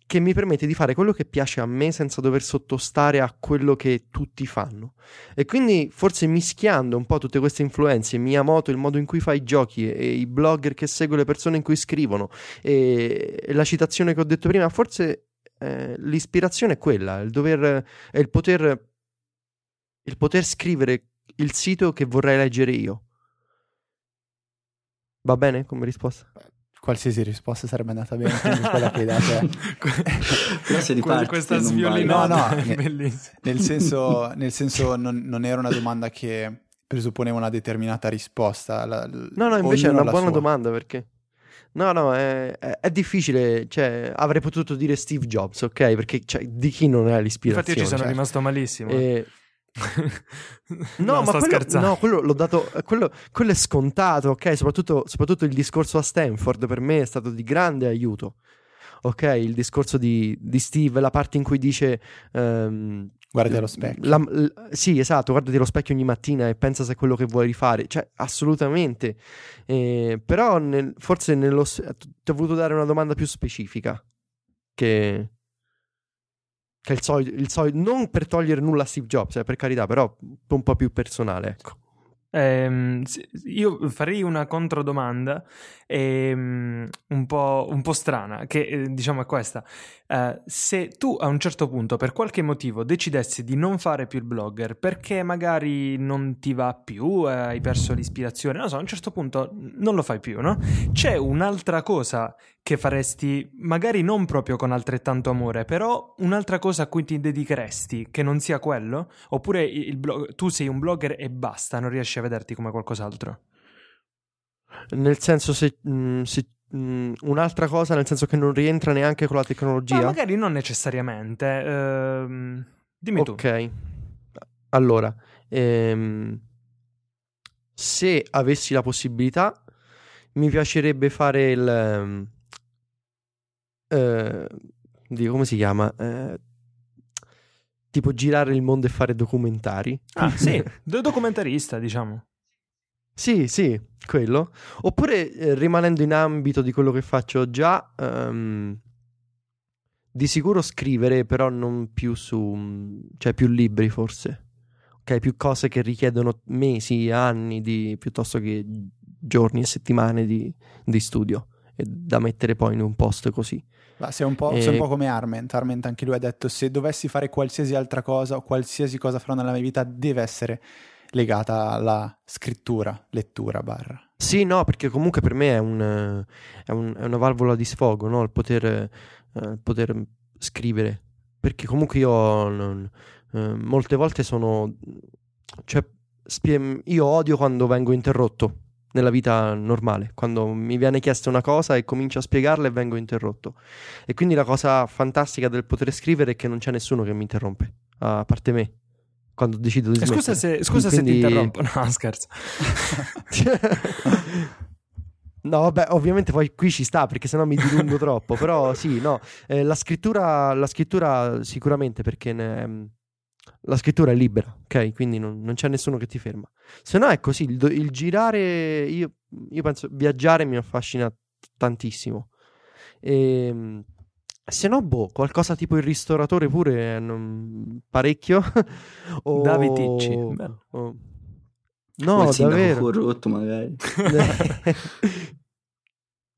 che mi permette di fare quello che piace a me senza dover sottostare a quello che tutti fanno. E quindi forse mischiando un po' tutte queste influenze, Miyamoto, il modo in cui fa i giochi e i blogger che seguo le persone in cui scrivono e la citazione che ho detto prima, forse eh, l'ispirazione è quella, il dover, è il poter, il poter scrivere il sito che vorrei leggere io. Va bene come risposta? Qualsiasi risposta sarebbe andata bene, quella che hai dato. Però se riparti, questa sviolinata No, no, ne- bellissima. Nel senso, nel senso non, non era una domanda che presupponeva una determinata risposta. La- No, no, invece è una buona sua. domanda perché... No, no, è, è- è difficile, cioè avrei potuto dire Steve Jobs, ok? Perché cioè, di chi non è l'ispirazione? Infatti io ci sono certo. rimasto malissimo. Eh, No, No, ma quello, scherzando. no, quello l'ho dato. Quello, quello è scontato, ok? Soprattutto, soprattutto il discorso a Stanford per me è stato di grande aiuto. Ok, il discorso di, di Steve, la parte in cui dice. ehm, Guardi allo specchio. la- l- sì, esatto, guardati allo specchio ogni mattina e pensa se è quello che vuoi rifare. Cioè, assolutamente. Eh, però, nel- forse nello, s- ti ho voluto dare una domanda più specifica. Che. Che il solito, il solito- non per togliere nulla a Steve Jobs, eh, per carità, però un po' più personale, ecco. Ehm, io farei una controdomanda ehm, un, po', un po' strana, che eh, diciamo è questa. Eh, se tu a un certo punto, per qualche motivo, decidessi di non fare più il blogger perché magari non ti va più, eh, hai perso l'ispirazione, non so, a un certo punto non lo fai più, no? C'è un'altra cosa che faresti, magari non proprio con altrettanto amore, però un'altra cosa a cui ti dedicheresti, che non sia quello? Oppure blog- tu sei un blogger e basta, non riesci a vederti come qualcos'altro? Nel senso, se, mh, se, mh, un'altra cosa, nel senso che non rientra neanche con la tecnologia. Ma magari non necessariamente. ehm, dimmi tu. Ok. Allora, ehm, se avessi la possibilità, mi piacerebbe fare il... ehm, eh, come si chiama? Eh, tipo girare il mondo e fare documentari. Ah, sì, do- documentarista, diciamo. Sì, sì, quello. Oppure eh, rimanendo in ambito di quello che faccio già, ehm, di sicuro scrivere, però non più su, cioè più libri forse. Ok, più cose che richiedono mesi, anni di, piuttosto che giorni e settimane di, di studio e da mettere poi in un post così. Ma sei un, po', Eh, sei un po' come Arment. Arment anche lui ha detto se dovessi fare qualsiasi altra cosa o qualsiasi cosa farò nella mia vita deve essere legata alla scrittura, lettura, barra. Sì, no, perché comunque per me è, un, è, un- è una valvola di sfogo, no? Il poter, eh, poter scrivere. Perché comunque io non- eh, molte volte sono... Cioè, spie- io odio quando vengo interrotto nella vita normale, quando mi viene chiesta una cosa e comincio a spiegarla e vengo interrotto. E quindi la cosa fantastica del poter scrivere è che non c'è nessuno che mi interrompe, a parte me, quando decido di Eh, Scusa, smettere. se, scusa se ti Quindi- interrompo. No, scherzo. No, vabbè, ovviamente poi qui ci sta perché sennò mi dilungo troppo, però sì, no, eh, la scrittura, la scrittura sicuramente perché ne- la scrittura è libera, ok? Quindi non, non c'è nessuno che ti ferma. Se no è così, il, il girare, io, io penso, viaggiare mi affascina tantissimo. E, se no, boh, qualcosa tipo il ristoratore pure, eh, non- parecchio. o... David Ticci, bello. o- No, davvero. corrotto magari.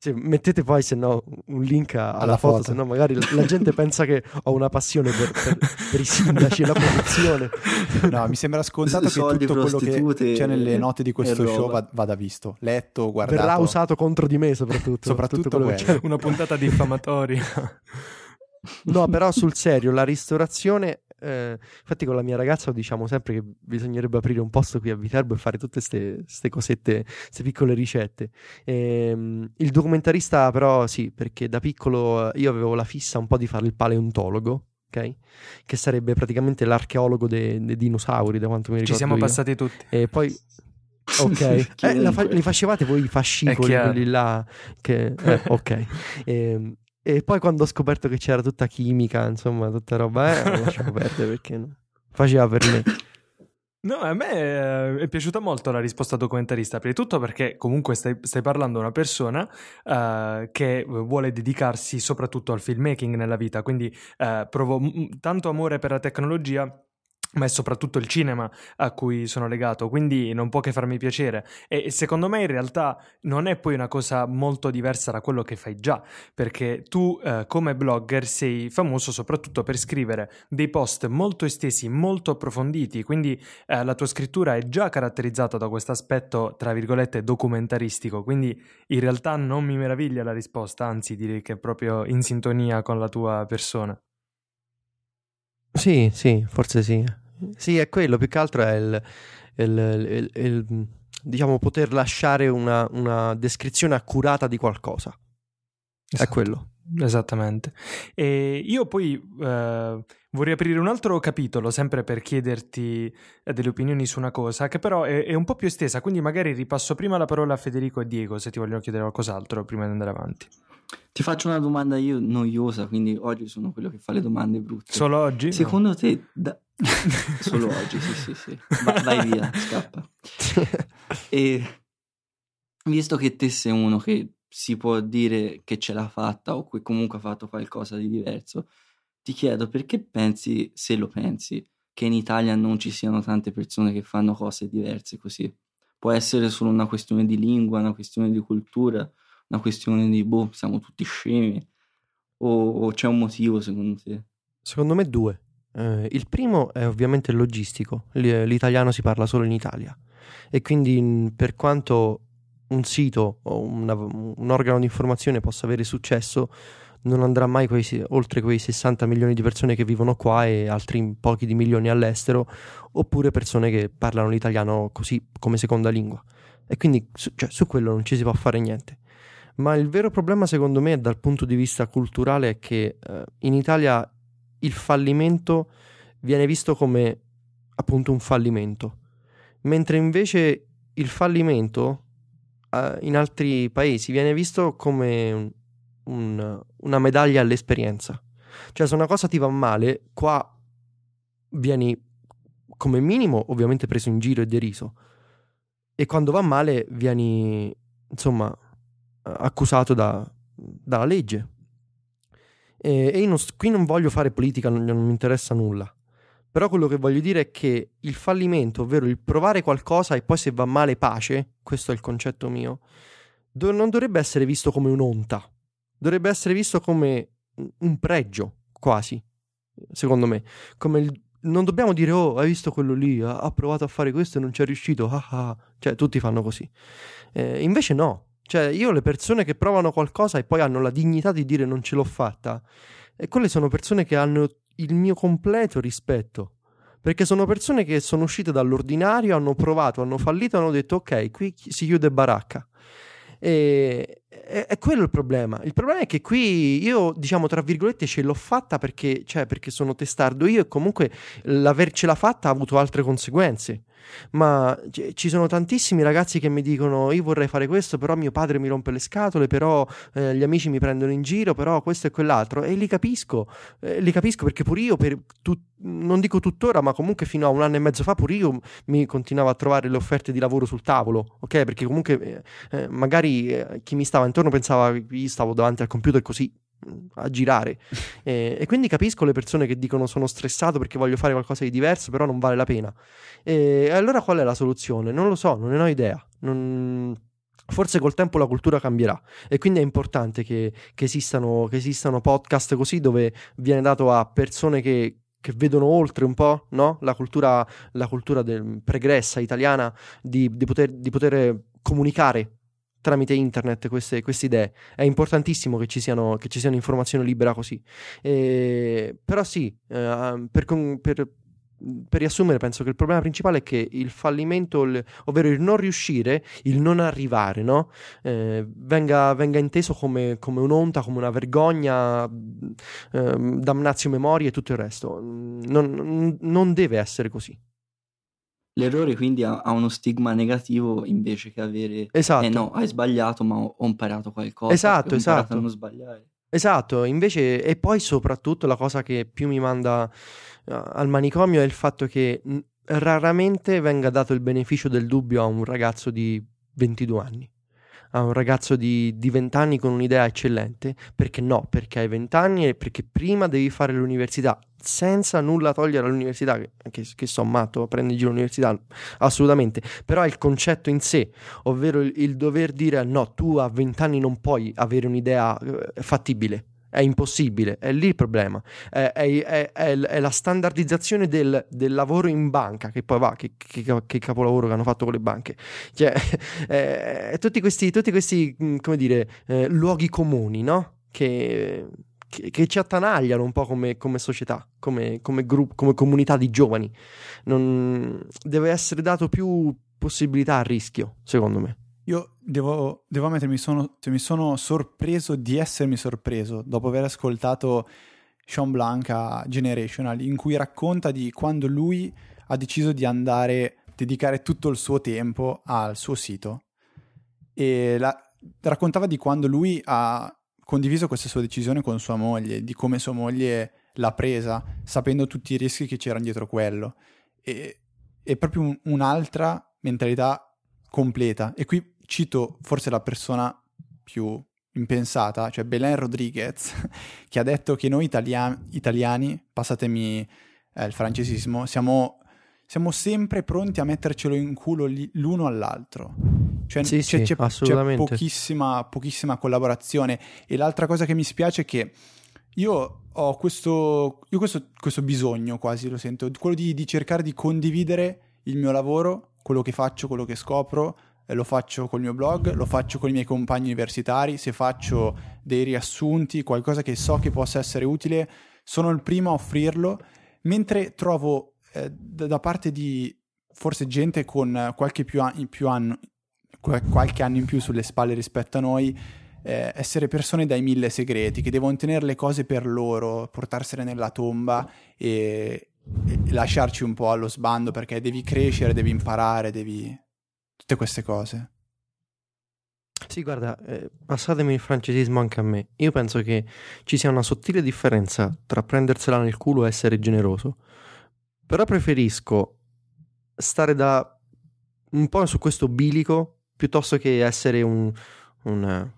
Sì, mettete poi se no un link a- alla, Alla foto, foto. se no magari la, la gente pensa che ho una passione per, per- per i sindaci e la corruzione. No, mi sembra scontato che Soldi, tutto quello che c'è nelle note di questo show va- vada visto, letto, guardato. Verrà usato contro di me soprattutto. Soprattutto tutto quello che. Una puntata diffamatoria. No, però sul serio, la ristorazione... eh, infatti con la mia ragazza diciamo sempre che bisognerebbe aprire un posto qui a Viterbo e fare tutte queste cosette, queste piccole ricette. Ehm, il documentarista però sì, perché da piccolo eh, io avevo la fissa un po' di fare il paleontologo. ok? Che sarebbe praticamente l'archeologo dei, dei dinosauri, da quanto mi Ci ricordo. siamo io. passati tutti. E poi. Ok, eh, fa- li facevate voi i fascicoli, quelli là. Che, eh, ok. Ehm, E, poi quando ho scoperto che c'era tutta chimica, insomma, tutta roba, eh, ho lasciato perdere perché no. faceva per me. No, a me eh, è piaciuta molto la risposta documentarista, prima di tutto perché comunque stai, stai parlando a una persona uh, che vuole dedicarsi soprattutto al filmmaking nella vita, quindi uh, provo m- tanto amore per la tecnologia ma è soprattutto il cinema a cui sono legato, quindi non può che farmi piacere. E secondo me in realtà non è poi una cosa molto diversa da quello che fai già, perché tu eh, come blogger sei famoso soprattutto per scrivere dei post molto estesi, molto approfonditi, quindi eh, la tua scrittura è già caratterizzata da questo aspetto, tra virgolette, documentaristico, quindi in realtà non mi meraviglia la risposta, anzi direi che è proprio in sintonia con la tua persona. Sì, sì, forse sì. Sì, è quello, più che altro è il, il, il, il diciamo, poter lasciare una, una, descrizione accurata di qualcosa. Esatto. È quello. Esattamente. E io poi eh, vorrei aprire un altro capitolo, sempre per chiederti eh, delle opinioni su una cosa, che però è, è, un po' più estesa, quindi magari ripasso prima la parola a Federico e Diego se ti vogliono chiedere qualcos'altro prima di andare avanti. Ti faccio una domanda io noiosa, quindi oggi sono quello che fa le domande brutte. Solo oggi? Secondo no. te... Da... Solo oggi, sì, sì, sì. Va, vai via, scappa. e visto che te sei uno che si può dire che ce l'ha fatta o che comunque ha fatto qualcosa di diverso, ti chiedo perché pensi, se lo pensi, che in Italia non ci siano tante persone che fanno cose diverse così? Può essere solo una questione di lingua, una questione di cultura, una questione di boh, siamo tutti scemi? O, o c'è un motivo secondo te? Secondo me due. Eh, il primo è ovviamente logistico. L'italiano si parla solo in Italia e quindi per quanto un sito o una, un organo di informazione possa avere successo, non andrà mai quei, oltre quei 60 milioni di persone che vivono qua e altri pochi di milioni all'estero, oppure persone che parlano l'italiano così come seconda lingua. E quindi su, cioè, su quello non ci si può fare niente. Ma il vero problema, secondo me, dal punto di vista culturale, è che eh, in Italia il fallimento viene visto come appunto un fallimento, mentre invece il fallimento in altri paesi viene visto come un, un, una medaglia all'esperienza. Cioè, se una cosa ti va male, qua vieni come minimo ovviamente preso in giro e deriso. E quando va male vieni, insomma, accusato da, dalla legge. E, e non, qui non voglio fare politica, non, non mi interessa nulla. Però quello che voglio dire è che il fallimento, ovvero il provare qualcosa e poi se va male pace, questo è il concetto mio, do- non dovrebbe essere visto come un'onta, dovrebbe essere visto come un pregio, quasi, secondo me. Come il... Non dobbiamo dire, oh, hai visto quello lì, ha, provato a fare questo e non ci è riuscito, ah, ah. cioè tutti fanno così. Eh, invece no, cioè io le persone che provano qualcosa e poi hanno la dignità di dire non ce l'ho fatta, e quelle sono persone che hanno il mio completo rispetto. Perché sono persone che sono uscite dall'ordinario, hanno provato, hanno fallito, hanno detto ok, qui si chiude baracca. E, è, è, quello il problema. Il problema è che qui io, diciamo, tra virgolette, ce l'ho fatta perché, cioè, perché sono testardo io e comunque l'avercela fatta ha avuto altre conseguenze ma ci sono tantissimi ragazzi che mi dicono io vorrei fare questo, però mio padre mi rompe le scatole, però eh, gli amici mi prendono in giro, però questo e quell'altro e li capisco, eh, li capisco perché pure io, per tu, non dico tuttora, ma comunque fino a un anno e mezzo fa pure io mi continuavo a trovare le offerte di lavoro sul tavolo, ok? Perché comunque eh, eh magari eh, chi mi stava intorno pensava io stavo davanti al computer così a girare e, e, quindi capisco le persone che dicono sono stressato perché voglio fare qualcosa di diverso però non vale la pena e allora qual è la soluzione? non lo so, non ne ho idea non... forse col tempo la cultura cambierà e quindi è importante che, che, esistano, che esistano podcast così dove viene dato a persone che, che vedono oltre un po' no? la cultura, la cultura del, pregressa italiana di, di, poter, di poter comunicare tramite internet queste, queste, idee. È importantissimo che ci siano, che ci siano informazioni libera così. E, però sì, eh, per, per, per, riassumere, penso che il problema principale è che il fallimento, il, ovvero il non riuscire, il non arrivare, no? eh, venga, venga, inteso come, come, un'onta, come una vergogna, eh, damnazio memoria e tutto il resto. Non, non deve essere così. L'errore quindi ha, ha, uno stigma negativo invece che avere... Esatto. Eh no, hai sbagliato ma ho, ho imparato qualcosa. Esatto, ho esatto. a non sbagliare. Esatto, invece... E poi soprattutto la cosa che più mi manda uh, al manicomio è il fatto che... raramente venga dato il beneficio del dubbio a un ragazzo di 22 anni a un ragazzo di, di 20 anni con un'idea eccellente, perché no, perché hai 20 anni e perché prima devi fare l'università, senza nulla togliere all'università, che, che, che so matto, prendi in giro l'università, assolutamente, però è il concetto in sé, ovvero il, il dover dire no, tu a 20 anni non puoi avere un'idea eh, fattibile, è impossibile, è lì il problema. È, è, è, è la standardizzazione del, del, lavoro in banca, che poi va, che, che, che, capolavoro che hanno fatto con le banche. Cioè, tutti questi, tutti questi mm, come dire, eh, luoghi comuni, no? Che, che, ci attanagliano un po' come, come società, come, come, gruppo, come comunità di giovani. Non, deve essere dato più possibilità a rischio, secondo me. Io devo, devo ammettere, mi sono, cioè, mi sono sorpreso di essermi sorpreso dopo aver ascoltato Sean Blanc a Generational, in cui racconta di quando lui ha deciso di andare, dedicare tutto il suo tempo al suo sito. E la, raccontava di quando lui ha condiviso questa sua decisione con sua moglie, di come sua moglie l'ha presa, sapendo tutti i rischi che c'erano dietro quello. E, è proprio un, un'altra mentalità completa. E qui cito forse la persona più impensata, cioè Belen Rodriguez, che ha detto che noi italiani, italiani passatemi eh, il francesismo, siamo, siamo, sempre pronti a mettercelo in culo l'uno all'altro. Cioè, sì, c'è, sì, c'è, c'è pochissima, pochissima collaborazione. E l'altra cosa che mi spiace è che io ho questo, io questo, questo bisogno quasi, lo sento, quello di, di cercare di condividere il mio lavoro, quello che faccio, quello che scopro, lo faccio col mio blog, lo faccio con i miei compagni universitari, se faccio dei riassunti, qualcosa che so che possa essere utile, sono il primo a offrirlo, mentre trovo eh, da parte di forse gente con qualche, più an- più anno, qualche anno in più sulle spalle rispetto a noi, eh, essere persone dai mille segreti, che devono tenere le cose per loro, portarsene nella tomba e, e lasciarci un po' allo sbando perché devi crescere, devi imparare, devi tutte queste cose. Sì, guarda, eh, passatemi il francesismo anche a me. Io penso che ci sia una sottile differenza tra prendersela nel culo e essere generoso. Però preferisco stare da un po' su questo bilico piuttosto che essere un, un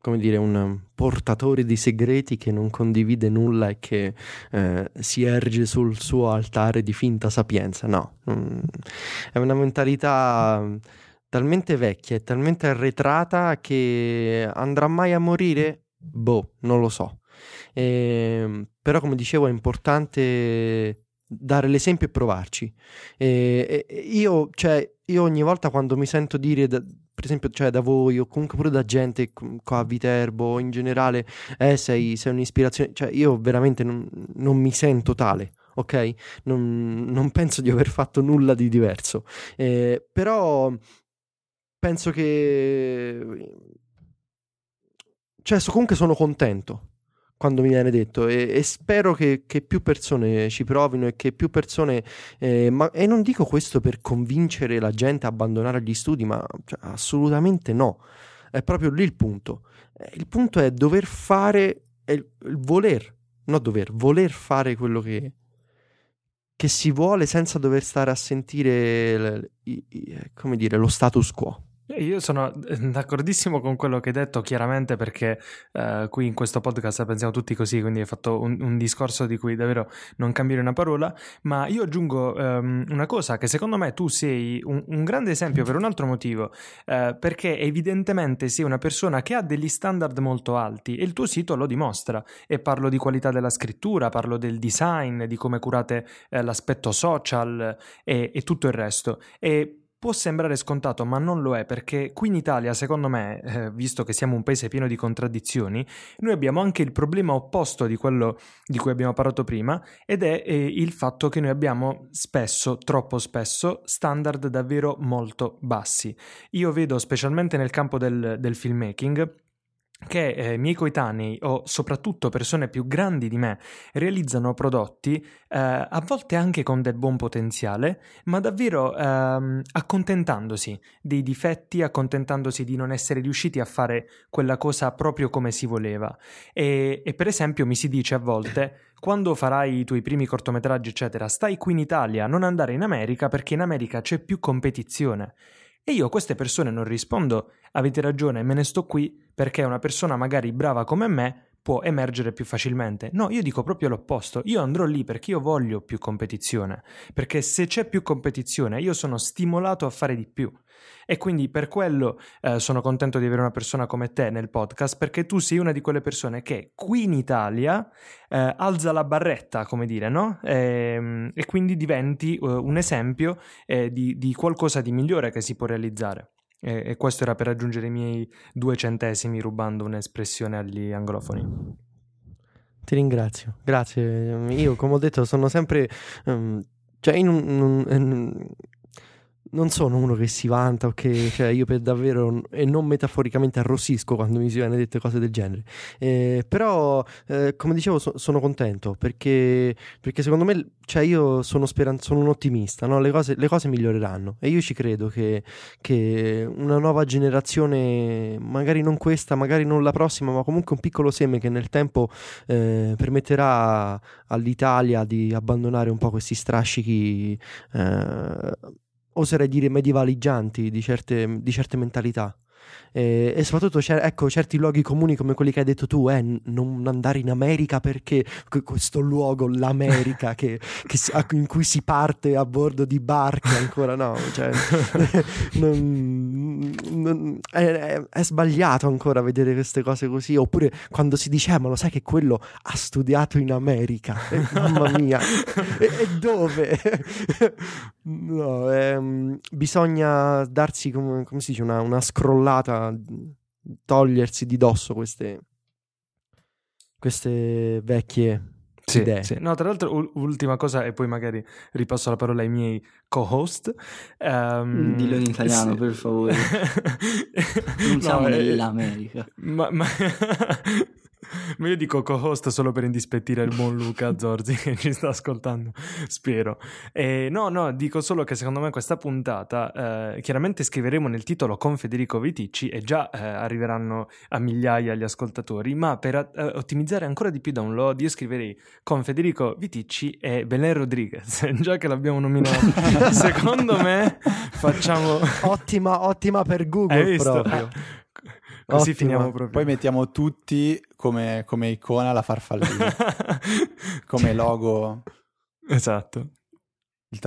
come dire, un portatore di segreti che non condivide nulla e che eh, si erge sul suo altare di finta sapienza. No, è una mentalità talmente vecchia e talmente arretrata che andrà mai a morire? Boh, non lo so. Eh, però, come dicevo, è importante dare l'esempio e provarci. E, e io, cioè, io ogni volta quando mi sento dire, da, per esempio, cioè, da voi o comunque pure da gente qua a Viterbo in generale, eh, sei, sei un'ispirazione, cioè, io veramente non, non mi sento tale. Ok, non, non, penso di aver fatto nulla di diverso, eh, però penso che cioè comunque sono contento quando mi viene detto. E, e spero che, che, più persone ci provino e che più persone eh, ma, e non dico questo per convincere la gente a abbandonare gli studi ma cioè, assolutamente no. È proprio lì il punto. Eh, il punto è dover fare è il, il voler non dover voler fare quello che, che si vuole senza dover stare a sentire come dire lo status quo io sono eh, d'accordissimo con quello che hai detto, chiaramente perché uh, qui in questo podcast pensiamo tutti così, quindi hai fatto un, un, discorso di cui davvero non cambiare una parola, ma io aggiungo um, una cosa, che secondo me tu sei un, un grande esempio per un altro motivo, uh, perché evidentemente sei una persona che ha degli standard molto alti e il tuo sito lo dimostra, e parlo di qualità della scrittura, parlo del design, di come curate uh, l'aspetto social e, e tutto il resto. E può sembrare scontato, ma non lo è, perché qui in Italia, secondo me, eh, visto che siamo un paese pieno di contraddizioni, noi abbiamo anche il problema opposto di quello di cui abbiamo parlato prima, ed è eh, il fatto che noi abbiamo spesso, troppo spesso, standard davvero molto bassi. Io vedo, specialmente nel campo del, del filmmaking, che eh, miei coetanei o soprattutto persone più grandi di me realizzano prodotti eh, a volte anche con del buon potenziale, ma davvero ehm, accontentandosi dei difetti, accontentandosi di non essere riusciti a fare quella cosa proprio come si voleva. E, e per esempio mi si dice a volte quando farai i tuoi primi cortometraggi, eccetera, stai qui in Italia, non andare in America perché in America c'è più competizione. E io a queste persone non rispondo, avete ragione, me ne sto qui perché una persona magari brava come me può emergere più facilmente. No, io dico proprio l'opposto, io andrò lì perché io voglio più competizione, perché se c'è più competizione io sono stimolato a fare di più. E quindi per quello eh, sono contento di avere una persona come te nel podcast, perché tu sei una di quelle persone che qui in Italia eh, alza la barretta, come dire, no? E, ehm, e quindi diventi uh, un esempio eh, di, di qualcosa di migliore che si può realizzare. E, e, questo era per raggiungere i miei due centesimi rubando un'espressione agli anglofoni. Ti ringrazio, grazie. Io, come ho detto, sono sempre... Um, cioè, in un, in non sono uno che si vanta o che cioè io per davvero e non metaforicamente arrossisco quando mi si viene dette cose del genere. Eh, però eh, come dicevo so, sono contento perché, perché, secondo me cioè io sono, speran- sono un ottimista no? le, cose, le, cose, miglioreranno. E io ci credo che, che, una nuova generazione magari non questa magari non la prossima ma comunque un piccolo seme che nel tempo eh, permetterà all'Italia di abbandonare un po' questi strascichi eh, oserei dire medievaleggianti di certe, di certe mentalità. E, e soprattutto ecco, certi luoghi comuni come quelli che hai detto tu, eh, non andare in America perché questo luogo, l'America, che, che, in cui si parte a bordo di barche ancora no, cioè, non, non, è, è, sbagliato ancora vedere queste cose così, oppure quando si dice, eh, ma lo sai che quello ha studiato in America, eh, mamma mia, e, e, dove? no, ehm, bisogna darsi, come, come si dice, una, una scrollata togliersi di dosso queste, queste vecchie sì, idee. Sì. No, tra l'altro, u- ultima cosa, e poi magari ripasso la parola ai miei co-host. Um, Dillo in italiano, sì. per favore. non siamo no, nell'America. Ma, ma Ma io dico co-host solo per indispettire il buon Luca Zorzi che ci sta ascoltando, spero. E no, no, dico solo che secondo me questa puntata, eh, chiaramente scriveremo nel titolo con Federico Viticci e già eh, arriveranno a migliaia gli ascoltatori, ma per eh, ottimizzare ancora di più download io scriverei con Federico Viticci e Belen Rodriguez, già che l'abbiamo nominato. secondo me facciamo... Ottima, ottima per Google proprio. Così Ottimo. finiamo proprio. Poi mettiamo tutti come, come icona la farfallina, come logo. Esatto.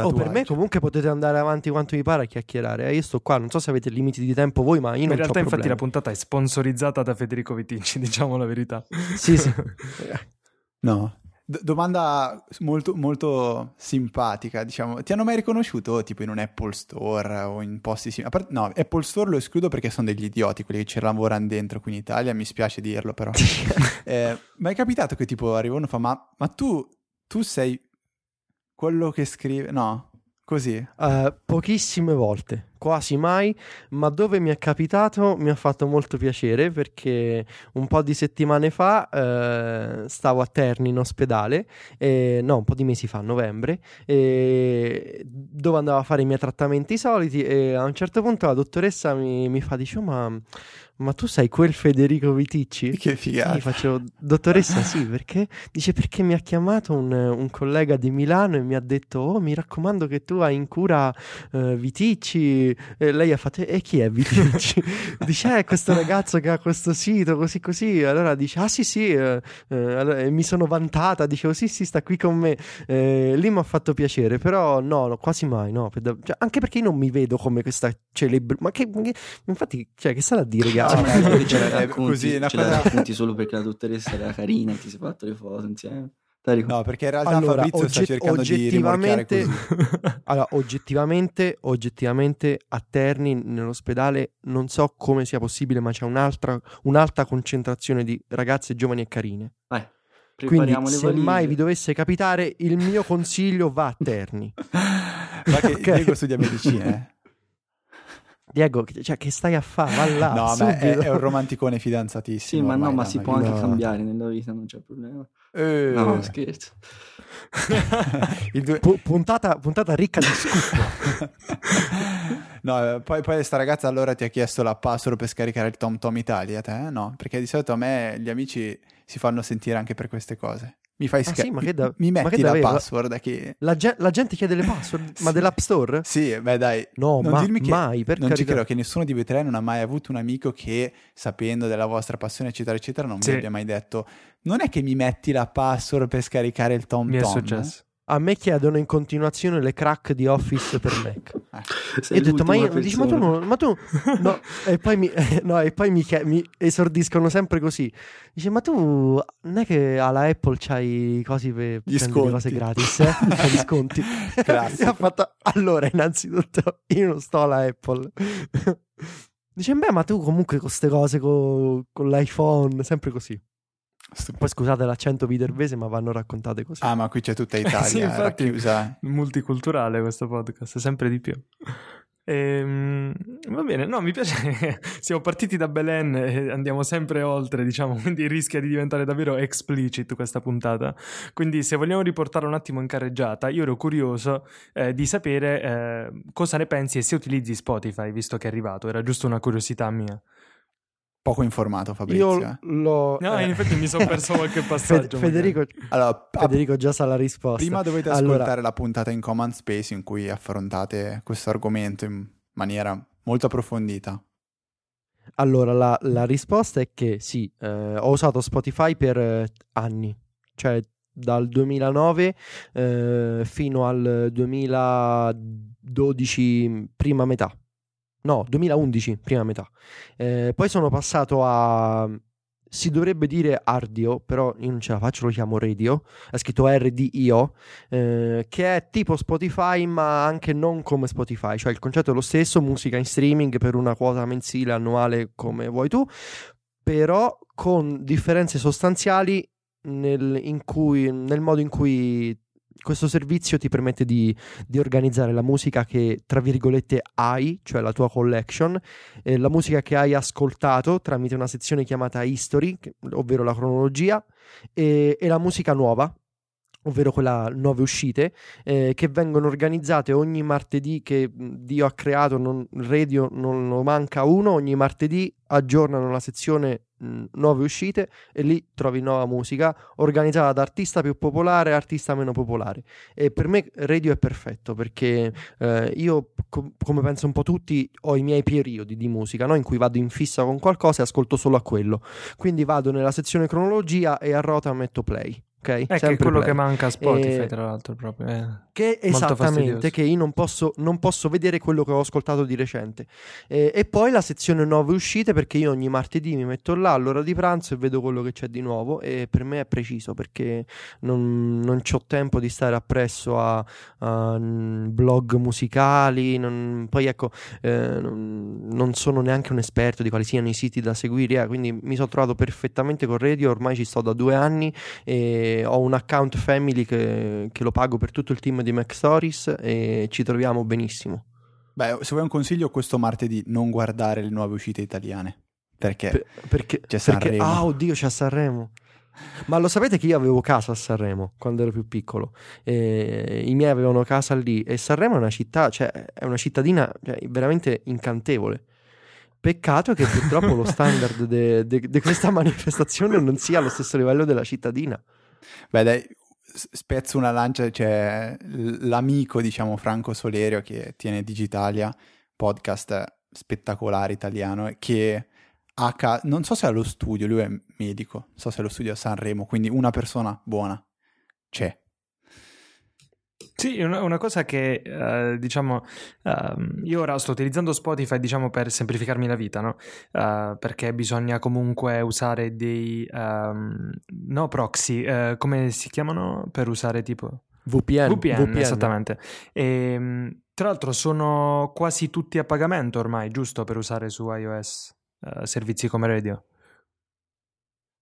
Oh, per me comunque potete andare avanti quanto vi pare a chiacchierare. Eh, io sto qua, non so se avete limiti di tempo voi, ma io non In realtà, infatti, problemi. la puntata è sponsorizzata da Federico Viticci, diciamo la verità. Sì, sì. no, D- domanda molto, molto simpatica, diciamo. Ti hanno mai riconosciuto tipo in un Apple Store o in posti simili? Part- no, Apple Store lo escludo perché sono degli idioti quelli che ci lavorano dentro qui in Italia, mi spiace dirlo però. eh, ma è capitato che tipo arriva uno e fa ma, ma tu, tu sei quello che scrive... No, così. Uh, pochissime volte quasi mai, ma dove mi è capitato mi ha fatto molto piacere perché un po' di settimane fa eh, stavo a Terni in ospedale, e, no, un po' di mesi fa, a novembre, e, dove andavo a fare i miei trattamenti soliti e a un certo punto la dottoressa mi, mi fa, dice, oh, ma ma tu sei quel Federico Viticci? Che figata. Gli faccio, dottoressa, sì, perché? Dice, perché mi ha chiamato un, un, collega di Milano e mi ha detto, oh, mi raccomando che tu hai in cura uh, Viticci. E lei ha fatto, e chi è Viticci? dice, è questo ragazzo che ha questo sito, così così. Allora dice, ah sì sì, eh, eh, mi sono vantata, dicevo, sì sì, sta qui con me. Eh, lì mi ha fatto piacere, però no, no quasi mai, no. Cioè, anche perché io non mi vedo come questa celebrità, ma che, che, infatti, cioè, che sarà a dire, ragazzi? No, no, ce la racconti, così, ce la racconti solo perché la dottoressa era carina e ti sei fatto le foto insieme. No, perché in realtà allora, Fabrizio ogget- sta cercando oggettivamente, di allora, oggettivamente, oggettivamente a Terni nell'ospedale non so come sia possibile, ma c'è un'altra, un'alta concentrazione di ragazze giovani e carine. Vai. Quindi, se mai vi dovesse capitare, il mio consiglio va a Terni. Ma che okay. Diego studia medicina, eh? Diego, cioè, che stai a fare? Va là, no, ma è, è un romanticone Sì, fidanzatissimo. ma no, ma si può anche No. cambiare nella vita, non c'è problema. Eh, No, scherzo. due- Pu- puntata, puntata ricca di scoop. No, eh, poi, poi sta ragazza allora ti ha chiesto la password per scaricare il Tom Tom Italia, te? No, perché di solito a me gli amici si fanno sentire anche per queste cose. Mi fai Ah, sca- sì, ma che da- mi ma metti la davvero? password che... La, ge- la gente chiede le password, ma Sì. dell'App Store? Sì, beh dai, No, non ma dirmi che mai, per non ci carità. credo che nessuno di voi tre non ha mai avuto un amico che, sapendo della vostra passione, eccetera, eccetera, non Sì. vi abbia mai detto non è che mi metti la password per scaricare il Tom Mi è Tom? successo. A me chiedono in continuazione le crack di Office per Mac. Sei Io ho detto, ma, io, dici, ma tu, non- ma tu, no, e poi, mi, no, e poi mi, mi esordiscono sempre così. Dice, ma tu non è che alla Apple c'hai cosi per Gli sconti. cose gratis, eh? Gli sconti. Classico. E ha fatto, allora, innanzitutto, io non sto alla Apple. Dice, beh, ma tu comunque con queste cose, co- con, l'iPhone, sempre così. Poi scusate l'accento vitervese, ma vanno raccontate così. Ah, ma qui c'è tutta Italia Sì, infatti. racchiusa. Multiculturale questo podcast, sempre di più. Ehm, va bene, no, mi piace siamo partiti da Belen e andiamo sempre oltre, diciamo, quindi rischia di diventare davvero explicit questa puntata. Quindi se vogliamo riportarla un attimo in carreggiata, io ero curioso eh, di sapere eh, cosa ne pensi e se utilizzi Spotify, visto che è arrivato, era giusto una curiosità mia. Poco informato Fabrizio. Io l'ho... No, eh, in effetti mi sono perso qualche passaggio. Federico, Allora, Federico già sa la risposta. prima dovete Allora- ascoltare la puntata in Command Space in cui affrontate questo argomento in maniera molto approfondita. Allora, la, la risposta è che sì, eh, ho usato Spotify per eh, anni, cioè dal 2009 eh, fino al 2012 prima metà. No, 2011 prima metà. Eh, poi sono passato a... Si dovrebbe dire Ardio, però io non ce la faccio, lo chiamo Radio. È scritto RDIO, eh, che è tipo Spotify, ma anche non come Spotify. Cioè il concetto è lo stesso, musica in streaming per una quota mensile, annuale, come vuoi tu, però con differenze sostanziali nel, cui- nel modo in cui questo servizio ti permette di, di organizzare la musica che, tra virgolette, hai, cioè la tua collection, eh, la musica che hai ascoltato tramite una sezione chiamata History, ovvero la cronologia, e, e la musica nuova, ovvero quella nuove uscite, eh, che vengono organizzate ogni martedì che Dio ha creato, non, radio non lo manca uno, ogni martedì aggiornano la sezione mh, nuove uscite e lì trovi nuova musica organizzata da artista più popolare a artista meno popolare. E per me radio è perfetto perché eh, io, com- come penso un po' tutti, ho i miei periodi di musica no? in cui vado in fissa con qualcosa e ascolto solo a quello. Quindi vado nella sezione cronologia e a rota metto play. Ok? Eh, che è quello play. che manca a Spotify, E- tra l'altro, proprio. eh. Che esattamente, che io non posso, non posso vedere quello che ho ascoltato di recente. Eh, e poi la sezione nuove uscite, perché io ogni martedì mi metto là all'ora di pranzo e vedo quello che c'è di nuovo. E per me è preciso perché non, non ho tempo di stare appresso a, a, mm, blog musicali. non- poi ecco, eh, non, non sono neanche un esperto di quali siano i siti da seguire. eh, quindi mi sono trovato perfettamente con Radio. Ormai ci sto da due anni e ho un account family che, che lo pago per tutto il team di Mac Stories e ci troviamo benissimo. Beh, se vuoi un consiglio, questo martedì non guardare le nuove uscite italiane. Perché? Per- perché, C'è Sanremo. ah oddio c'è Sanremo ma lo sapete che io avevo casa a Sanremo quando ero più piccolo E i miei avevano casa lì e Sanremo è una città cioè è una cittadina cioè, veramente incantevole peccato che purtroppo lo standard di questa manifestazione non sia allo stesso livello della cittadina Beh, dai, spezzo una lancia, c'è l- l'amico, diciamo, Franco Solerio che tiene Digitalia, podcast spettacolare italiano, che ca- non so se è allo studio, lui è medico, non so se è allo studio a Sanremo, quindi una persona buona c'è. Sì, una, una cosa che eh, diciamo, ehm, io ora sto utilizzando Spotify diciamo per semplificarmi la vita, no? Eh, perché bisogna comunque usare dei ehm, no proxy, eh, come si chiamano per usare tipo VPN, VPN, esattamente. E, tra l'altro sono quasi tutti a pagamento ormai, giusto per usare su iOS servizi come radio.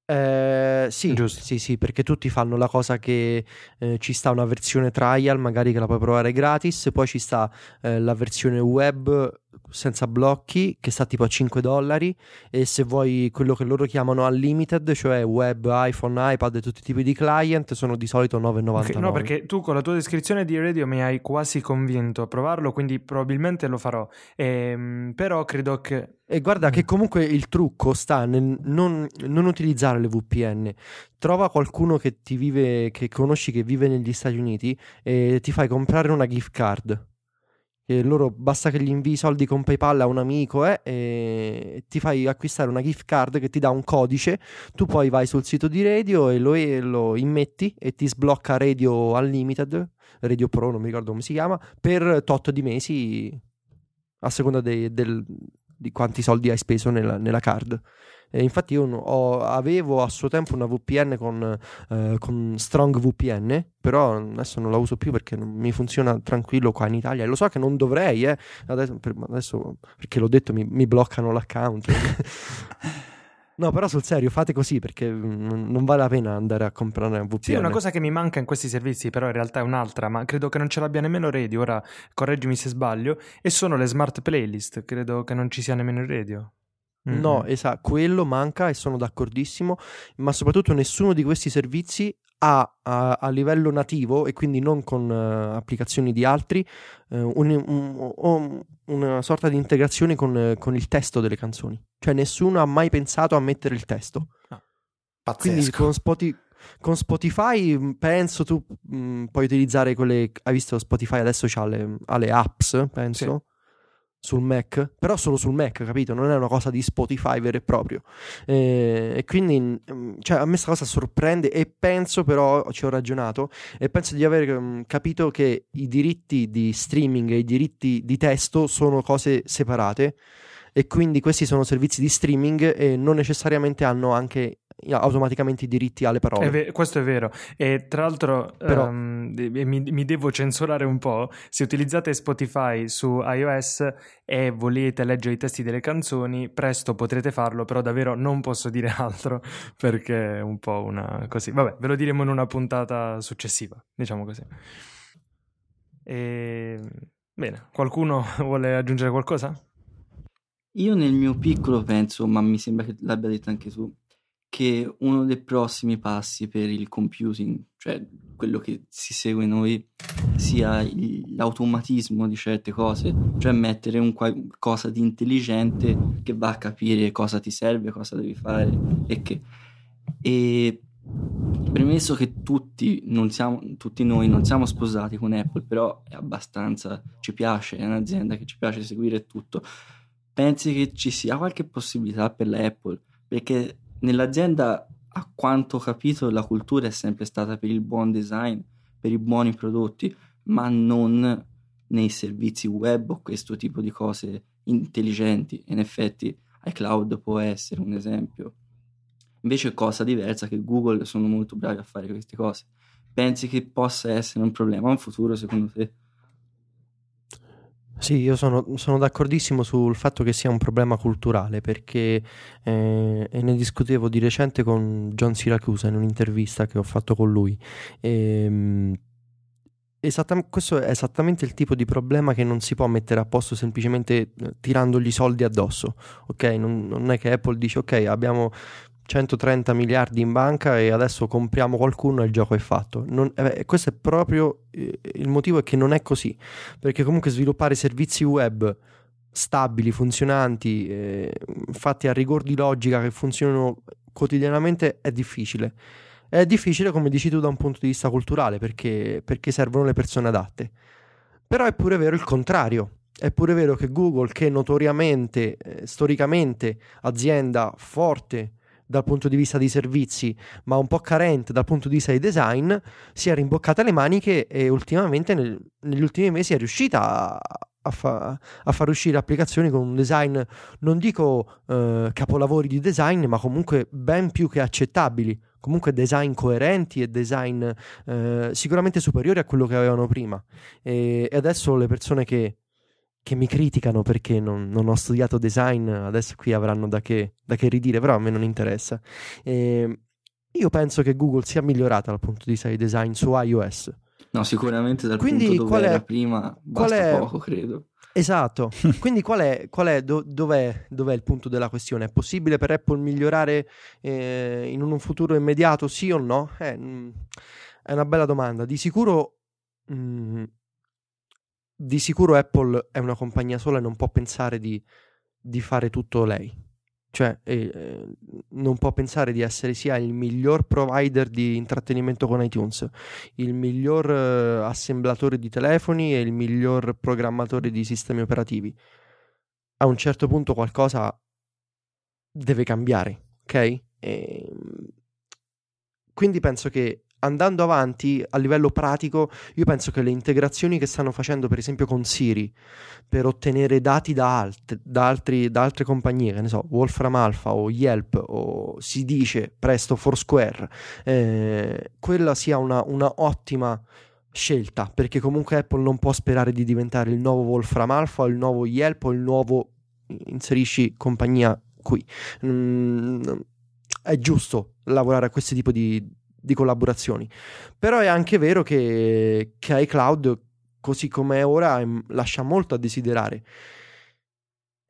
Eh, sì, sì, sì, perché tutti fanno la cosa che eh, ci sta una versione trial, magari che la puoi provare gratis, poi ci sta eh, la versione web senza blocchi che sta tipo a 5 dollari e se vuoi quello che loro chiamano unlimited, cioè web, iPhone, iPad e tutti i tipi di client, sono di solito 9,99. Ok, no, perché tu con la tua descrizione di radio mi hai quasi convinto a provarlo, quindi probabilmente lo farò. Ehm, però credo che... E guarda che comunque il trucco sta nel non, non utilizzare le VPN. Trova qualcuno che ti vive, che conosci che vive negli Stati Uniti e ti fai comprare una gift card. E loro basta che gli invii i soldi con PayPal a un amico eh, e ti fai acquistare una gift card che ti dà un codice. Tu poi vai sul sito di radio e lo, lo immetti e ti sblocca Radio Unlimited, Radio Pro, non mi ricordo come si chiama, per tot di mesi a seconda dei- del- di quanti soldi hai speso nella, nella card. E infatti io ho- avevo a suo tempo una VPN con, eh, con Strong VPN, però adesso non la uso più perché non mi funziona tranquillo qua in Italia. E lo so che non dovrei, eh. Adesso, per- adesso, perché l'ho detto, mi, mi bloccano l'account. no, però sul serio, fate così perché mm, non vale la pena andare a comprare una VPN. Sì, una cosa che mi manca in questi servizi, però in realtà è un'altra, ma credo che non ce l'abbia nemmeno radio, ora correggimi se sbaglio, e sono le smart playlist, credo che non ci sia nemmeno radio. Mm. No, esatto, quello manca e sono d'accordissimo, ma soprattutto nessuno di questi servizi ha a, a livello nativo e quindi non con eh, applicazioni di altri eh, un- un- un- una sorta di integrazione con, eh, con il testo delle canzoni. Cioè nessuno ha mai pensato a mettere il testo. Quindi Pazzesco. con, Spoti- con Spotify mh, penso tu mh, puoi utilizzare quelle... Hai visto Spotify adesso ha le, ha le apps, penso, sul Mac, però solo sul Mac, capito? Non è una cosa di Spotify vero e proprio. Eh, e quindi mh, cioè, a me questa cosa sorprende e penso però, ci ho ragionato, e penso di aver mh, capito che i diritti di streaming e i diritti di testo sono cose separate e quindi questi sono servizi di streaming e non necessariamente hanno anche automaticamente i diritti alle parole. È ve- questo è vero. E tra l'altro Però- ehm, e mi, mi devo censurare un po'. Se utilizzate Spotify su iOS e volete leggere i testi delle canzoni, presto potrete farlo, però davvero non posso dire altro perché è un po' una così. Vabbè, ve lo diremo in una puntata successiva, diciamo così. E... Bene, qualcuno vuole aggiungere qualcosa? Io nel mio piccolo penso, ma mi sembra che l'abbia detto anche tu, che uno dei prossimi passi per il computing, cioè quello che si segue noi, sia l'automatismo di certe cose, cioè mettere un qualcosa di intelligente che va a capire cosa ti serve, cosa devi fare e che... E premesso che tutti, non siamo, tutti noi non siamo sposati con Apple, però è abbastanza, ci piace, è un'azienda che ci piace seguire tutto, pensi che ci sia qualche possibilità per la Apple? Perché nell'azienda, a quanto ho capito, la cultura è sempre stata per il buon design, per i buoni prodotti, ma non nei servizi web o questo tipo di cose intelligenti. In effetti, iCloud può essere un esempio. Invece, cosa diversa che Google sono molto bravi a fare queste cose. Pensi che possa essere un problema in futuro, secondo te? Sì, io sono, sono d'accordissimo sul fatto che sia un problema culturale perché eh, e ne discutevo di recente con John Siracusa in un'intervista che ho fatto con lui. Ehm, esatta- questo è esattamente il tipo di problema che non si può mettere a posto semplicemente eh, tirandogli soldi addosso. Ok, non, non è che Apple dice ok, abbiamo 130 miliardi in banca e adesso compriamo qualcuno e il gioco è fatto. Non- eh, questo è proprio eh, il motivo è che non è così perché comunque sviluppare servizi web stabili, funzionanti, eh, fatti a rigor di logica che funzionano quotidianamente è difficile. È difficile, come dici tu, da un punto di vista culturale, perché, perché servono le persone adatte. Però è pure vero il contrario. È pure vero che Google, che notoriamente, eh, storicamente, azienda forte dal punto di vista dei servizi, ma un po' carente dal punto di vista di design, si è rimboccata le maniche e ultimamente nel- negli ultimi mesi è riuscita a, a fa- a far uscire applicazioni con un design, non dico eh, capolavori di design, ma comunque ben più che accettabili. Comunque design coerenti e design eh, sicuramente superiori a quello che avevano prima. E, e adesso le persone che che mi criticano perché non, non, ho studiato design, adesso qui avranno da che, da che ridire, però a me non interessa. Eh, io penso che Google sia migliorata dal punto di vista di design su iOS. No, sicuramente dal Quindi, punto dove era prima basta è... poco, credo. Esatto, quindi qual è, qual è do, dov'è, dov'è, il punto della questione? È possibile per Apple migliorare eh, in un futuro immediato, sì o no? Eh, mh, è una bella domanda. Di sicuro, mh, di sicuro Apple è una compagnia sola e non può pensare di, di fare tutto lei. Cioè, eh, non può pensare di essere sia il miglior provider di intrattenimento con iTunes, il miglior eh, assemblatore di telefoni e il miglior programmatore di sistemi operativi. A un certo punto qualcosa deve cambiare, ok? E, ehm, quindi penso che andando avanti a livello pratico, io penso che le integrazioni che stanno facendo, per esempio, con Siri per ottenere dati da, alt- da, altri, da altre compagnie, che ne so, Wolfram Alpha o Yelp o si dice presto Foursquare, eh, quella sia una, una ottima scelta perché comunque Apple non può sperare di diventare il nuovo Wolfram Alpha o il nuovo Yelp o il nuovo inserisci compagnia qui. Mm, è giusto lavorare a questo tipo di, di collaborazioni. Però è anche vero che, che iCloud, così come è ora, lascia molto a desiderare.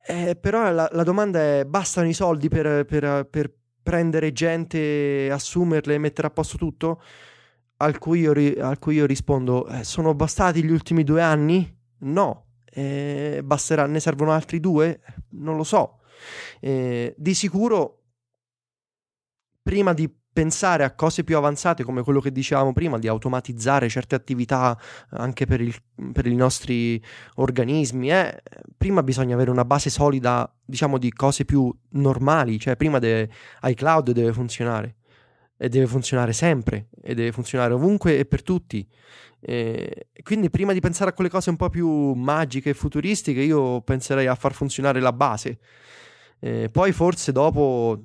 Eh, però la, la, domanda è: bastano i soldi per, per, per, prendere gente, assumerle e mettere a posto tutto? Al cui io, al cui io rispondo: eh, sono bastati gli ultimi due anni? No. Eh, basterà, ne servono altri due? Non lo so. Eh, di sicuro, prima di pensare a cose più avanzate come quello che dicevamo prima, di automatizzare certe attività anche per, il, per i nostri organismi, eh, prima bisogna avere una base solida, diciamo, di cose più normali, cioè prima deve, iCloud deve funzionare e deve funzionare sempre e deve funzionare ovunque e per tutti. E quindi prima di pensare a quelle cose un po' più magiche e futuristiche, io penserei a far funzionare la base. E poi forse dopo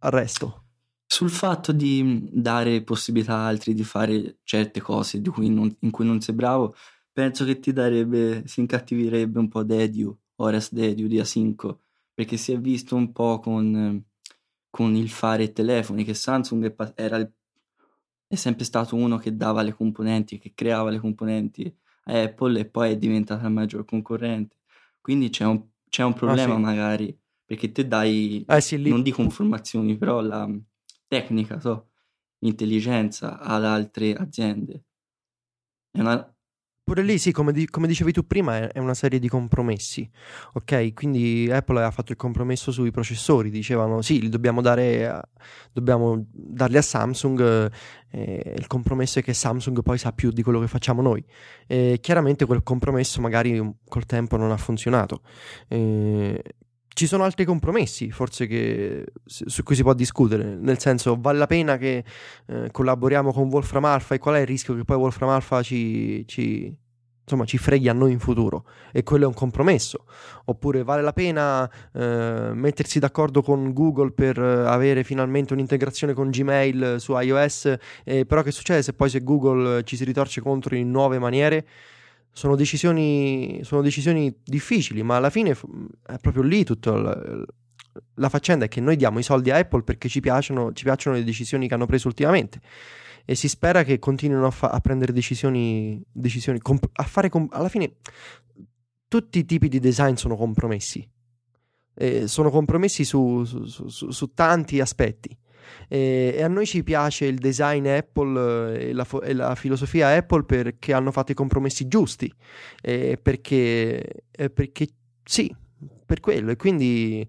al resto. Sul fatto di dare possibilità a altri di fare certe cose di cui non, in cui non sei bravo, penso che ti darebbe, si incattivirebbe un po' Dediu, Horace Dediu di A5, perché si è visto un po' con, con il fare telefoni, che Samsung è, era il, è sempre stato uno che dava le componenti, che creava le componenti a Apple e poi è diventata la maggior concorrente. Quindi c'è un, c'è un problema ah, sì. magari, perché te dai, eh, sì, non dico informazioni, però la tecnica, so, intelligenza ad altre aziende. Una... Pure lì, sì, come, di- come, dicevi tu prima, è, una serie di compromessi. Ok, quindi Apple aveva fatto il compromesso sui processori. Dicevano sì, li dobbiamo dare, a, dobbiamo darli a Samsung. Eh, il compromesso è che Samsung poi sa più di quello che facciamo noi. E chiaramente quel compromesso magari col tempo non ha funzionato. Eh, ci sono altri compromessi, forse, che, su cui si può discutere. Nel senso, vale la pena che eh, collaboriamo con Wolfram Alpha e qual è il rischio che poi Wolfram Alpha ci, ci, insomma, ci freghi a noi in futuro? E quello è un compromesso. Oppure vale la pena eh, mettersi d'accordo con Google per eh, avere finalmente un'integrazione con Gmail su iOS, però che succede se poi se Google ci si ritorce contro in nuove maniere? Sono decisioni, sono decisioni difficili, ma alla fine è proprio lì tutta la, la, faccenda è che noi diamo i soldi a Apple perché ci piacciono, ci piacciono le decisioni che hanno preso ultimamente. E si spera che continuino a, fa- a prendere decisioni, decisioni comp- a fare com- alla fine tutti i tipi di design sono compromessi. Eh, sono compromessi su, su, su, su tanti aspetti e, e, a noi ci piace il design Apple eh, e la, e la filosofia Apple perché hanno fatto i compromessi giusti, e perché, perché sì, per quello. E quindi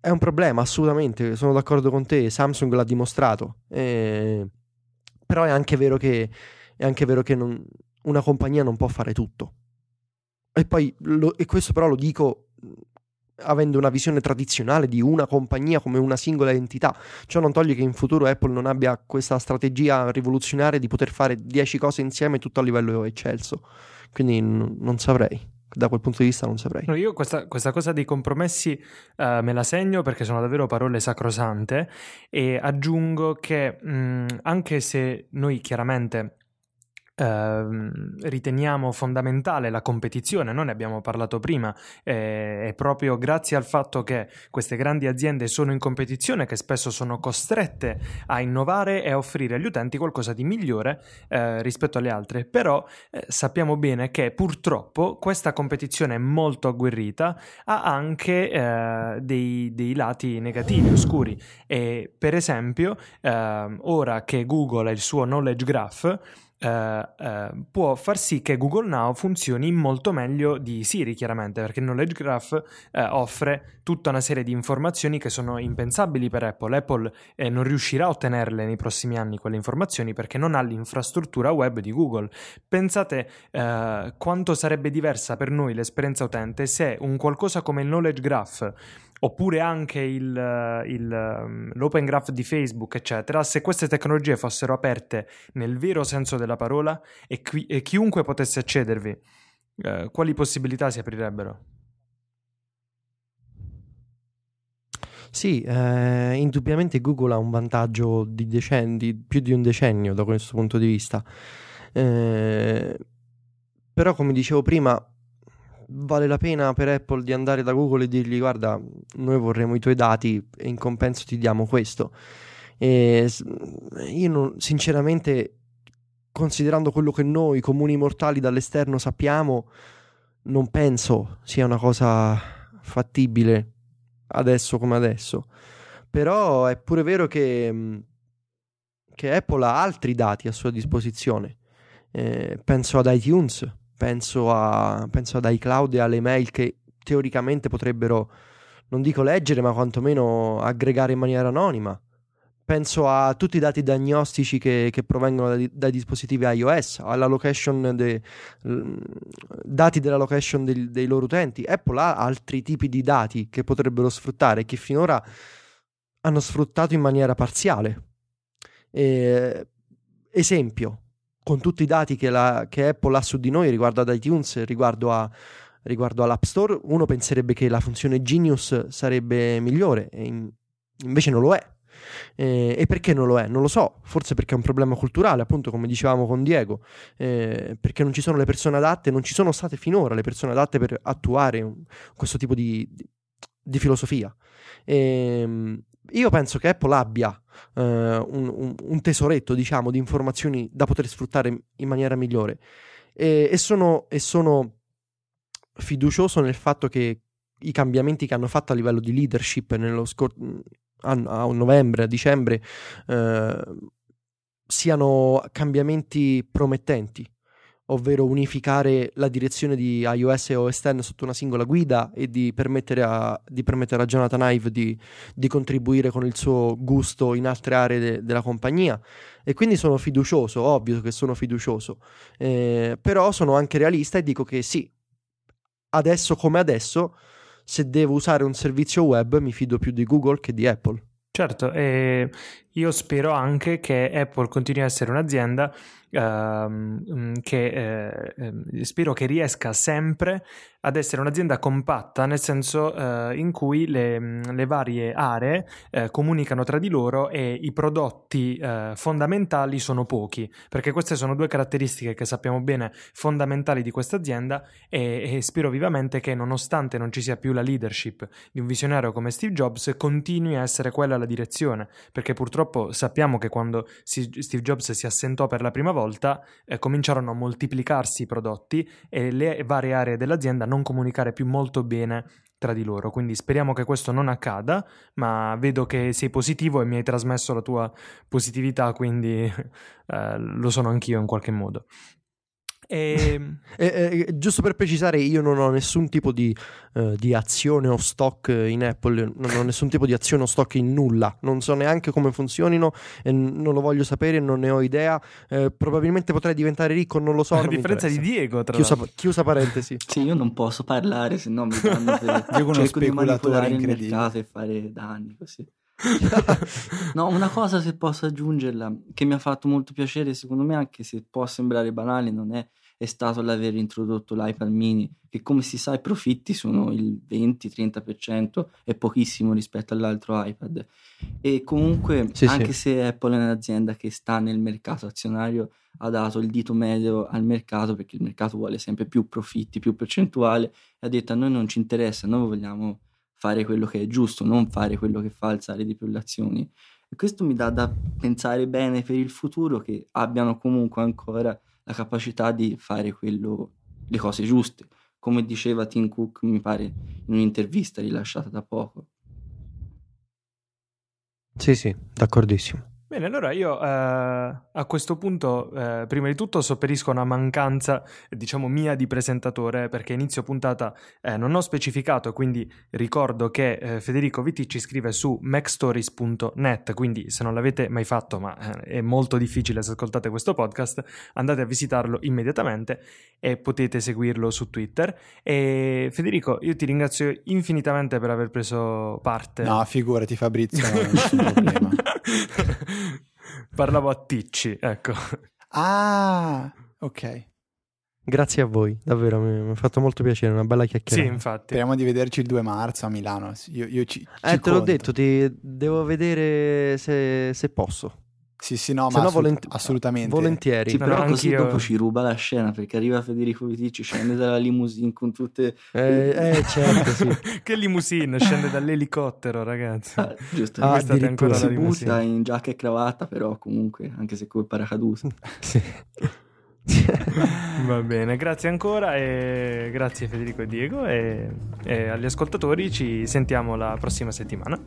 è un problema, assolutamente, sono d'accordo con te, Samsung l'ha dimostrato. Eh, però è anche vero che, anche vero che non, una compagnia non può fare tutto. E poi, lo, e questo però lo dico avendo una visione tradizionale di una compagnia come una singola entità. Ciò non toglie che in futuro Apple non abbia questa strategia rivoluzionaria di poter fare 10 cose insieme tutto a livello eccelso. Quindi n- non saprei. Da quel punto di vista non saprei. No, io questa, questa, cosa dei compromessi uh, me la segno perché sono davvero parole sacrosante e aggiungo che mh, anche se noi chiaramente riteniamo fondamentale la competizione, noi ne abbiamo parlato prima, eh, è proprio grazie al fatto che queste grandi aziende sono in competizione che spesso sono costrette a innovare e a offrire agli utenti qualcosa di migliore eh, rispetto alle altre, però eh, sappiamo bene che purtroppo questa competizione molto agguerrita ha anche eh, dei, dei, lati negativi, oscuri. E per esempio ehm, ora che Google ha il suo knowledge graph Uh, uh, può far sì che Google Now funzioni molto meglio di Siri, chiaramente, perché il Knowledge Graph uh, offre tutta una serie di informazioni che sono impensabili per Apple. Apple eh, non riuscirà a ottenerle nei prossimi anni quelle informazioni perché non ha l'infrastruttura web di Google. Pensate quanto sarebbe diversa per noi l'esperienza utente se un qualcosa come il Knowledge Graph oppure anche il, il, um, l'open graph di Facebook, eccetera, se queste tecnologie fossero aperte nel vero senso della parola e, qui, e chiunque potesse accedervi, eh, quali possibilità si aprirebbero? Sì, eh, indubbiamente Google ha un vantaggio di decenni, più di un decennio da questo punto di vista. Eh, però, come dicevo prima, vale la pena per Apple di andare da Google e dirgli guarda, noi vorremmo i tuoi dati e in compenso ti diamo questo. E io non, sinceramente, considerando quello che noi comuni mortali dall'esterno sappiamo, non penso sia una cosa fattibile adesso come adesso. Però è pure vero che, che Apple ha altri dati a sua disposizione. Eh, penso ad iTunes, penso, a, penso ad iCloud e alle mail che teoricamente potrebbero, non dico leggere, ma quantomeno aggregare in maniera anonima. Penso a tutti i dati diagnostici che, che provengono dai, dai, dispositivi iOS, alla location de, dati della location dei, dei loro utenti. Apple ha altri tipi di dati che potrebbero sfruttare, che finora hanno sfruttato in maniera parziale. E, esempio, con tutti i dati che, la, che, Apple ha su di noi riguardo ad iTunes, riguardo, a, riguardo all'App Store, uno penserebbe che la funzione Genius sarebbe migliore, e in, invece non lo è. Eh, e perché non lo è? Non lo so, forse perché è un problema culturale, appunto come dicevamo con Diego, eh, perché non ci sono le persone adatte, non ci sono state finora le persone adatte per attuare un, questo tipo di, di, di filosofia. E, ehm, io penso che Apple abbia uh, un, un, tesoretto, diciamo, di informazioni da poter sfruttare in maniera migliore. E, e, sono, e, sono, fiducioso nel fatto che i cambiamenti che hanno fatto a livello di leadership nello scor- a, a novembre, a dicembre, uh, siano cambiamenti promettenti ovvero unificare la direzione di iOS e OS X sotto una singola guida e di permettere a, di permettere a Jonathan Ive di, di, contribuire con il suo gusto in altre aree de, della compagnia. E quindi sono fiducioso, ovvio che sono fiducioso, eh, però sono anche realista e dico che sì, adesso come adesso, se devo usare un servizio web mi fido più di Google che di Apple. Certo, e io spero anche che Apple continui a essere un'azienda uh, che eh, ehm, spero che riesca sempre ad essere un'azienda compatta, nel senso uh, in cui le, le varie aree uh, comunicano tra di loro e i prodotti uh, fondamentali sono pochi, perché queste sono due caratteristiche che sappiamo bene fondamentali di questa azienda e, e spero vivamente che nonostante non ci sia più la leadership di un visionario come Steve Jobs, continui a essere quella la direzione, perché purtroppo sappiamo che quando si, Steve Jobs si assentò per la prima volta eh, cominciarono a moltiplicarsi i prodotti e le varie aree dell'azienda non comunicare più molto bene tra di loro. Quindi speriamo che questo non accada, ma vedo che sei positivo e mi hai trasmesso la tua positività, quindi eh, lo sono anch'io in qualche modo. E... e, e, giusto per precisare, io non ho nessun tipo di, uh, di, azione o stock in Apple, non ho nessun tipo di azione o stock in nulla, non so neanche come funzionino e non lo voglio sapere, non ne ho idea. Uh, probabilmente potrei diventare ricco, non lo so. A differenza di Diego, tra chiusa, chiusa parentesi. sì, io non posso parlare, se no mi fanno per... Diego uno speculatore incredibile. il mercato e fare danni così. no, una cosa se posso aggiungerla che mi ha fatto molto piacere, secondo me, anche se può sembrare banale, non è è stato l'aver introdotto l'iPad mini, che come si sa i profitti sono il 20-30%, è pochissimo rispetto all'altro iPad. E comunque, Sì, anche sì. se Apple è un'azienda che sta nel mercato azionario, ha dato il dito medio al mercato perché il mercato vuole sempre più profitti, più percentuale, e ha detto a noi non ci interessa, noi vogliamo fare quello che è giusto, non fare quello che fa alzare di più le azioni. E questo mi dà da pensare bene per il futuro che abbiano comunque ancora la capacità di fare quello, le cose giuste, come diceva Tim Cook, mi pare, in un'intervista rilasciata da poco. Sì, sì, d'accordissimo. Bene, allora io eh, a questo punto, eh, prima di tutto, sopperisco una mancanza, diciamo, mia di presentatore, perché inizio puntata eh, non ho specificato, quindi ricordo che eh, Federico Viticci scrive su macstories.net, quindi se non l'avete mai fatto, ma eh, è molto difficile se ascoltate questo podcast, andate a visitarlo immediatamente e potete seguirlo su Twitter. E Federico, io ti ringrazio infinitamente per aver preso parte. No, figurati Fabrizio, non c'è nessun problema. Parlavo a Ticci, ecco. Ah, ok. Grazie a voi, davvero, mi ha fatto molto piacere, una bella Sì, chiacchierata. infatti. Speriamo di vederci il 2 marzo a Milano. Io, io ci, ci Eh, te l'ho detto, ti devo vedere se, se posso. Sì, sì, no, ma no, assolut- volent- assolutamente. Volentieri. Sì, però no, così dopo ci ruba la scena perché arriva Federico Viticci, scende dalla limousine con tutte... Eh, eh, certo, sì. che limousine scende dall'elicottero, ragazzi. Ah, giusto, Ah, è ancora si limousine. butta in giacca e cravatta, però comunque, anche se col paracadute. Sì. Va bene, grazie ancora e grazie Federico e Diego e, e agli ascoltatori ci sentiamo la prossima settimana.